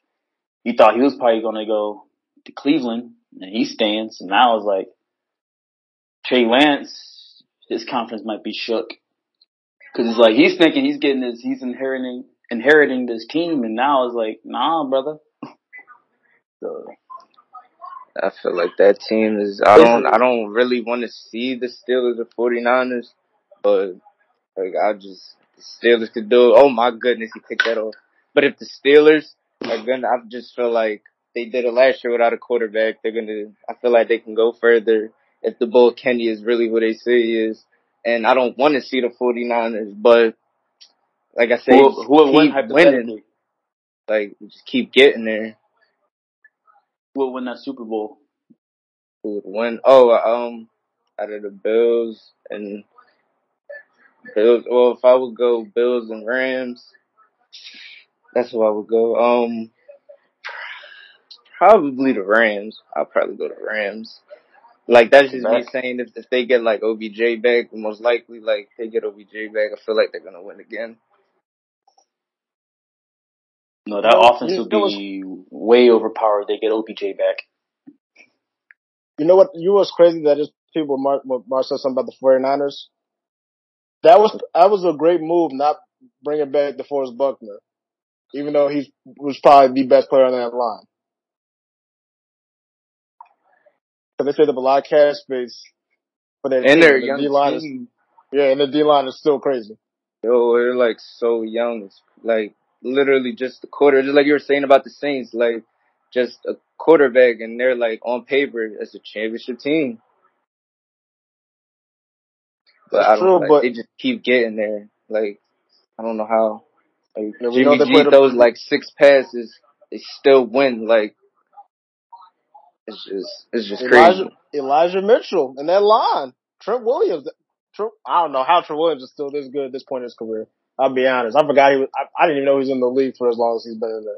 He thought he was probably gonna go to Cleveland, and he stands. And now it's like Trey Lance, his confidence might be shook because it's like he's thinking he's getting this, he's inheriting inheriting this team, and now it's like, nah, brother. [LAUGHS] So I feel like that team is. I don't. I don't really want to see the Steelers or 49ers, but like I just the Steelers could do. It. Oh my goodness, he picked that off. But if the Steelers are gonna, I just feel like they did it last year without a quarterback. They're gonna. I feel like they can go further if the Bull Kenny is really who they say he is. And I don't want to see the 49ers, but like I said, who, who would win keep hypothetically? winning. Like just keep getting there. Who would win that Super Bowl? Who would win? Oh, um, out of the Bills and Bills. Well, if I would go Bills and Rams, that's who I would go. Um, probably the Rams. I'll probably go to Rams. Like that's just me saying if if they get like OBJ back, most likely like they get OBJ back, I feel like they're gonna win again. No, that You know- offense will would know what's- be way overpowered. They get OBJ back. You know what? You was crazy that just people Mark, Mark said something about the 49ers. That was that was a great move, not bringing back DeForest Buckner, even though he was probably the best player on that line. Because they saved up a lot of cash space for their And team. they're the young D line is yeah, and the D line is still crazy. Yo, they're like so young. It's like literally just a quarter, just like you were saying about the Saints, like just a quarterback, and they're like on paper as a championship team. But That's I don't true, like but they just keep getting there. Like I don't know how. Like Yeah, we know Jimmy G throws like six passes, they still win. Like it's just it's just Elijah crazy. Elijah Mitchell and that line, Trent Williams. Trent, I don't know how Trent Williams is still this good at this point in his career. I'll be honest. I forgot he was. I, I didn't even know he was in the league for as long as he's been in there.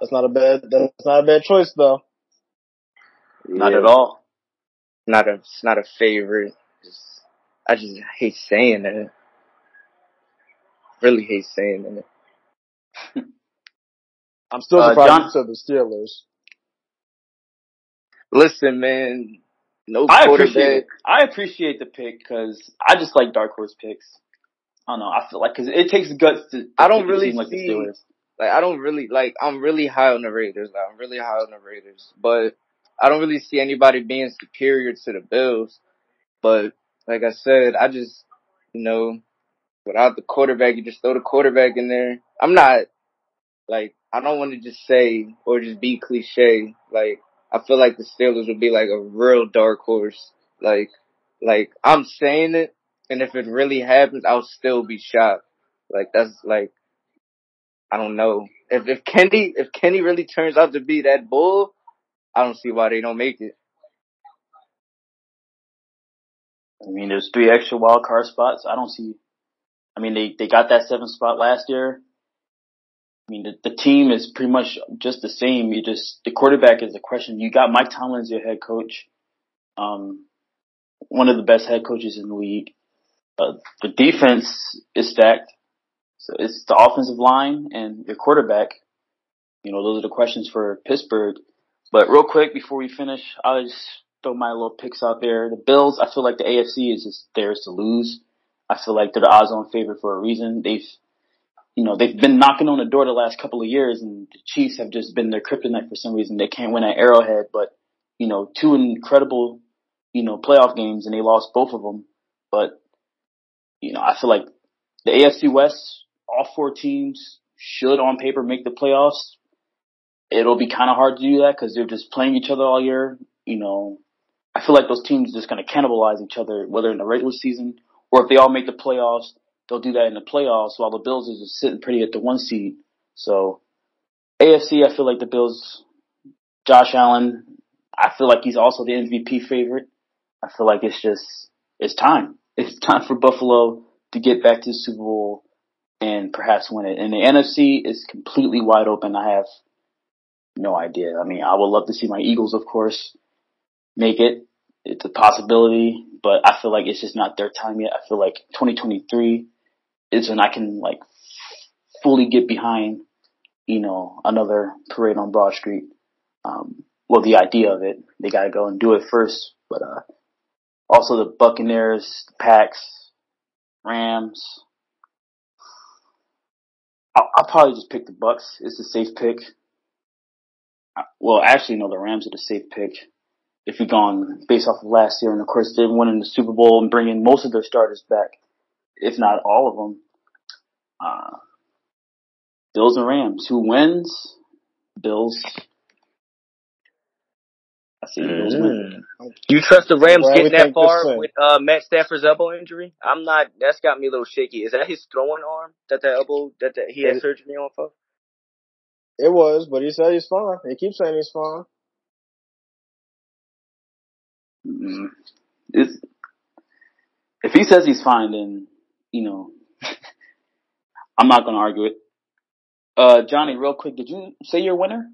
That's not a bad. That's not a bad choice though. Not Yeah. at all. Not a it's not a favorite. Just, I just hate saying it. Really hate saying it. I'm still Uh, surprised John- you said the Steelers. Listen, man. No I appreciate it. I appreciate the pick because I just like dark horse picks. I don't know. I feel like because it takes guts to, to I don't really like the see- Steelers. Like I don't really like. I'm really high on the Raiders. Like, I'm really high on the Raiders, but I don't really see anybody being superior to the Bills. But like I said, I just you know, without the quarterback, you just throw the quarterback in there. I'm not like I don't want to just say or just be cliche. Like I feel like the Steelers would be like a real dark horse. Like like I'm saying it, and if it really happens, I'll still be shocked. Like that's like I don't know. If if Kenny if Kenny really turns out to be that bull, I don't see why they don't make it. I mean, there's three extra wild card spots. I don't see. I mean, they they got that seventh spot last year. I mean, the, the team is pretty much just the same. You just the quarterback is the question. You got Mike Tomlin as your head coach, um, one of the best head coaches in the league. Uh, the defense is stacked. So it's the offensive line and your quarterback. You know, those are the questions for Pittsburgh. But real quick before we finish, I'll just throw my little picks out there. The Bills, I feel like the AFC is just theirs to lose. I feel like they're the odds on favorite for a reason. They've, you know, they've been knocking on the door the last couple of years and the Chiefs have just been their kryptonite for some reason. They can't win at Arrowhead, but, you know, two incredible, you know, playoff games and they lost both of them. But, you know, I feel like the AFC West, all four teams should on paper make the playoffs. It'll be kind of hard to do that because they're just playing each other all year. You know, I feel like those teams just going to cannibalize each other, whether in the regular season or if they all make the playoffs, they'll do that in the playoffs while the Bills is just sitting pretty at the one seed. So AFC, I feel like the Bills, Josh Allen, I feel like he's also the MVP favorite. I feel like it's just, it's time. [LAUGHS] It's time for Buffalo to get back to the Super Bowl and perhaps win it. And the NFC is completely wide open. I have no idea. I mean, I would love to see my Eagles, of course, make it. It's a possibility, but I feel like it's just not their time yet. I feel like 2023 is when I can like fully get behind, you know, another parade on Broad Street. Um, well, the idea of it, they gotta go and do it first, but, uh, also the Buccaneers, Packs, Rams. I'll, I'll probably just pick the Bucks. It's a safe pick. Uh, Well, actually, no, the Rams are the safe pick. If you're going based off of last year, and of course they're winning the Super Bowl and bringing most of their starters back, if not all of them. Uh, Bills and Rams. Who wins? Bills. I see the Bills win. Mm. You trust the Rams getting that far with uh, Matt Stafford's elbow injury? I'm not. That's got me a little shaky. Is that his throwing arm that the elbow that the, he had It- surgery on for? It was, but he said he's fine. He keeps saying he's fine. Mm. It's, if he says he's fine, then you know [LAUGHS] I'm not gonna argue it. Uh, Johnny, real quick, did you say your winner?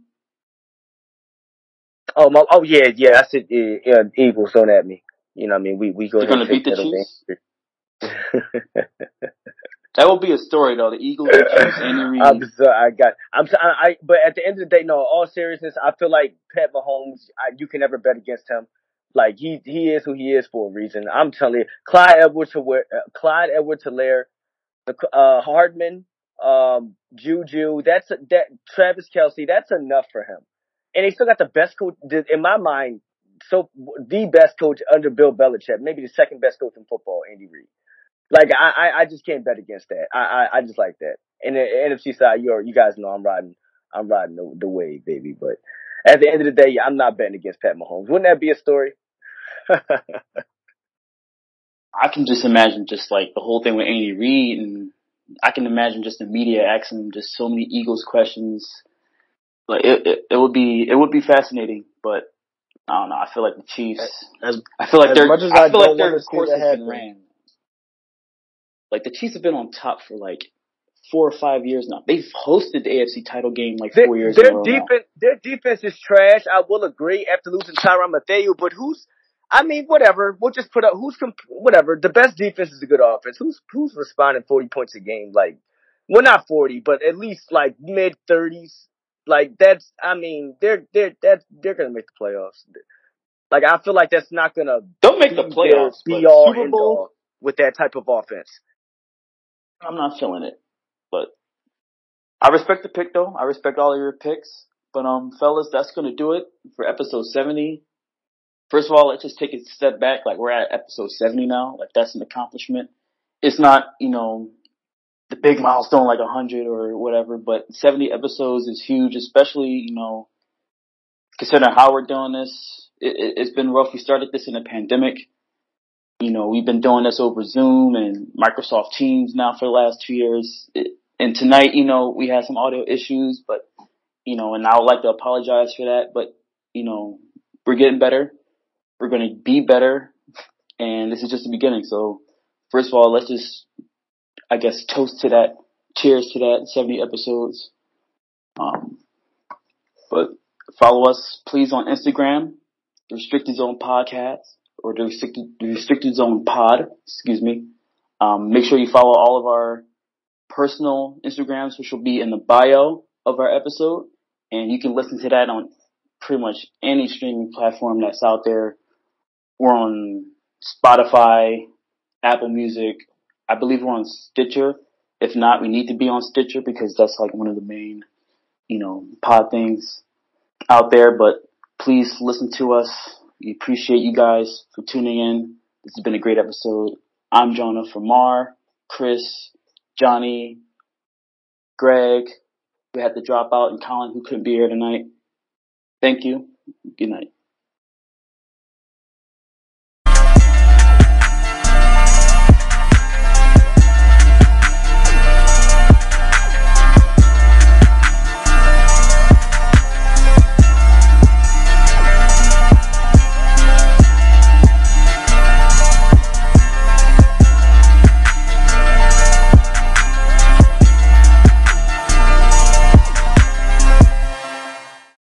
Oh, my, oh yeah, yeah. I said uh, yeah, Eagles. Don't at me. You know, what I mean, we we go. You're gonna beat the Chiefs? [LAUGHS] That will be a story though. The Eagles, the Chiefs. I'm so, I got. I'm. so- I, I. But at the end of the day, no. All seriousness, I feel like Pat Mahomes. I, you can never bet against him. Like he he is who he is for a reason. I'm telling you, Clyde Edwards uh, Clyde Edwards Helaire, uh, Hardman, um, Juju. That's that Travis Kelce. That's enough for him. And they still got the best coach in my mind. So the best coach under Bill Belichick, maybe the second best coach in football, Andy Reid. Like I, I, I just can't bet against that. I, I, I just like that. And the NFC side, you you guys know I'm riding, I'm riding the, the wave, baby. But at the end of the day, I'm not betting against Pat Mahomes. Wouldn't that be a story? [LAUGHS] I can just imagine just like the whole thing with Andy Reid, and I can imagine just the media asking him just so many Eagles questions. Like it, it, it would be, it would be fascinating, but I don't know. I feel like the Chiefs. As I feel like as they're. much as I I feel like their course has been ran. Like the Chiefs have been on top for like four or five years now. They've hosted the AFC title game like Their, four years their now. defense, their defense is trash. I will agree after losing Tyrann Mathieu, but who's? I mean, whatever. We'll just put up who's comp- whatever. The best defense is a good offense. Who's who's responding forty points a game? Like, well, not forty, but at least like mid thirties. Like that's. I mean, they're they're that's they're gonna make the playoffs. Like I feel like that's not gonna Don't make the playoffs, be all Super Bowl. with that type of offense. I'm not feeling it, but I respect the pick though. I respect all of your picks. But um, fellas, that's gonna do it for episode 70. First of all, let's just take a step back. Like we're at episode 70 now. Like that's an accomplishment. It's not, you know, the big milestone like 100 or whatever, but 70 episodes is huge, especially, you know, considering how we're doing this. It, it's been rough. We started this in a pandemic. You know, we've been doing this over Zoom and Microsoft Teams now for the last two years. It, and tonight, you know, we had some audio issues, but, you know, and I would like to apologize for that, but, you know, we're getting better. We're going to be better. And this is just the beginning. So first of all, let's just, I guess, toast to that. Cheers to that 70 episodes. Um, but follow us please on Instagram, the Restricted Zone Podcast or the Restricted, the Restricted Zone Pod, excuse me. Um, make sure you follow all of our personal Instagrams, which will be in the bio of our episode. And you can listen to that on pretty much any streaming platform that's out there. We're on Spotify, Apple Music. I believe we're on Stitcher. If not, we need to be on Stitcher because that's like one of the main, you know, pod things out there. But please listen to us. We appreciate you guys for tuning in. This has been a great episode. I'm Jonah from Mar, Kris, Johnny, Greg. We had to drop out and Colin who couldn't be here tonight. Thank you. Good night.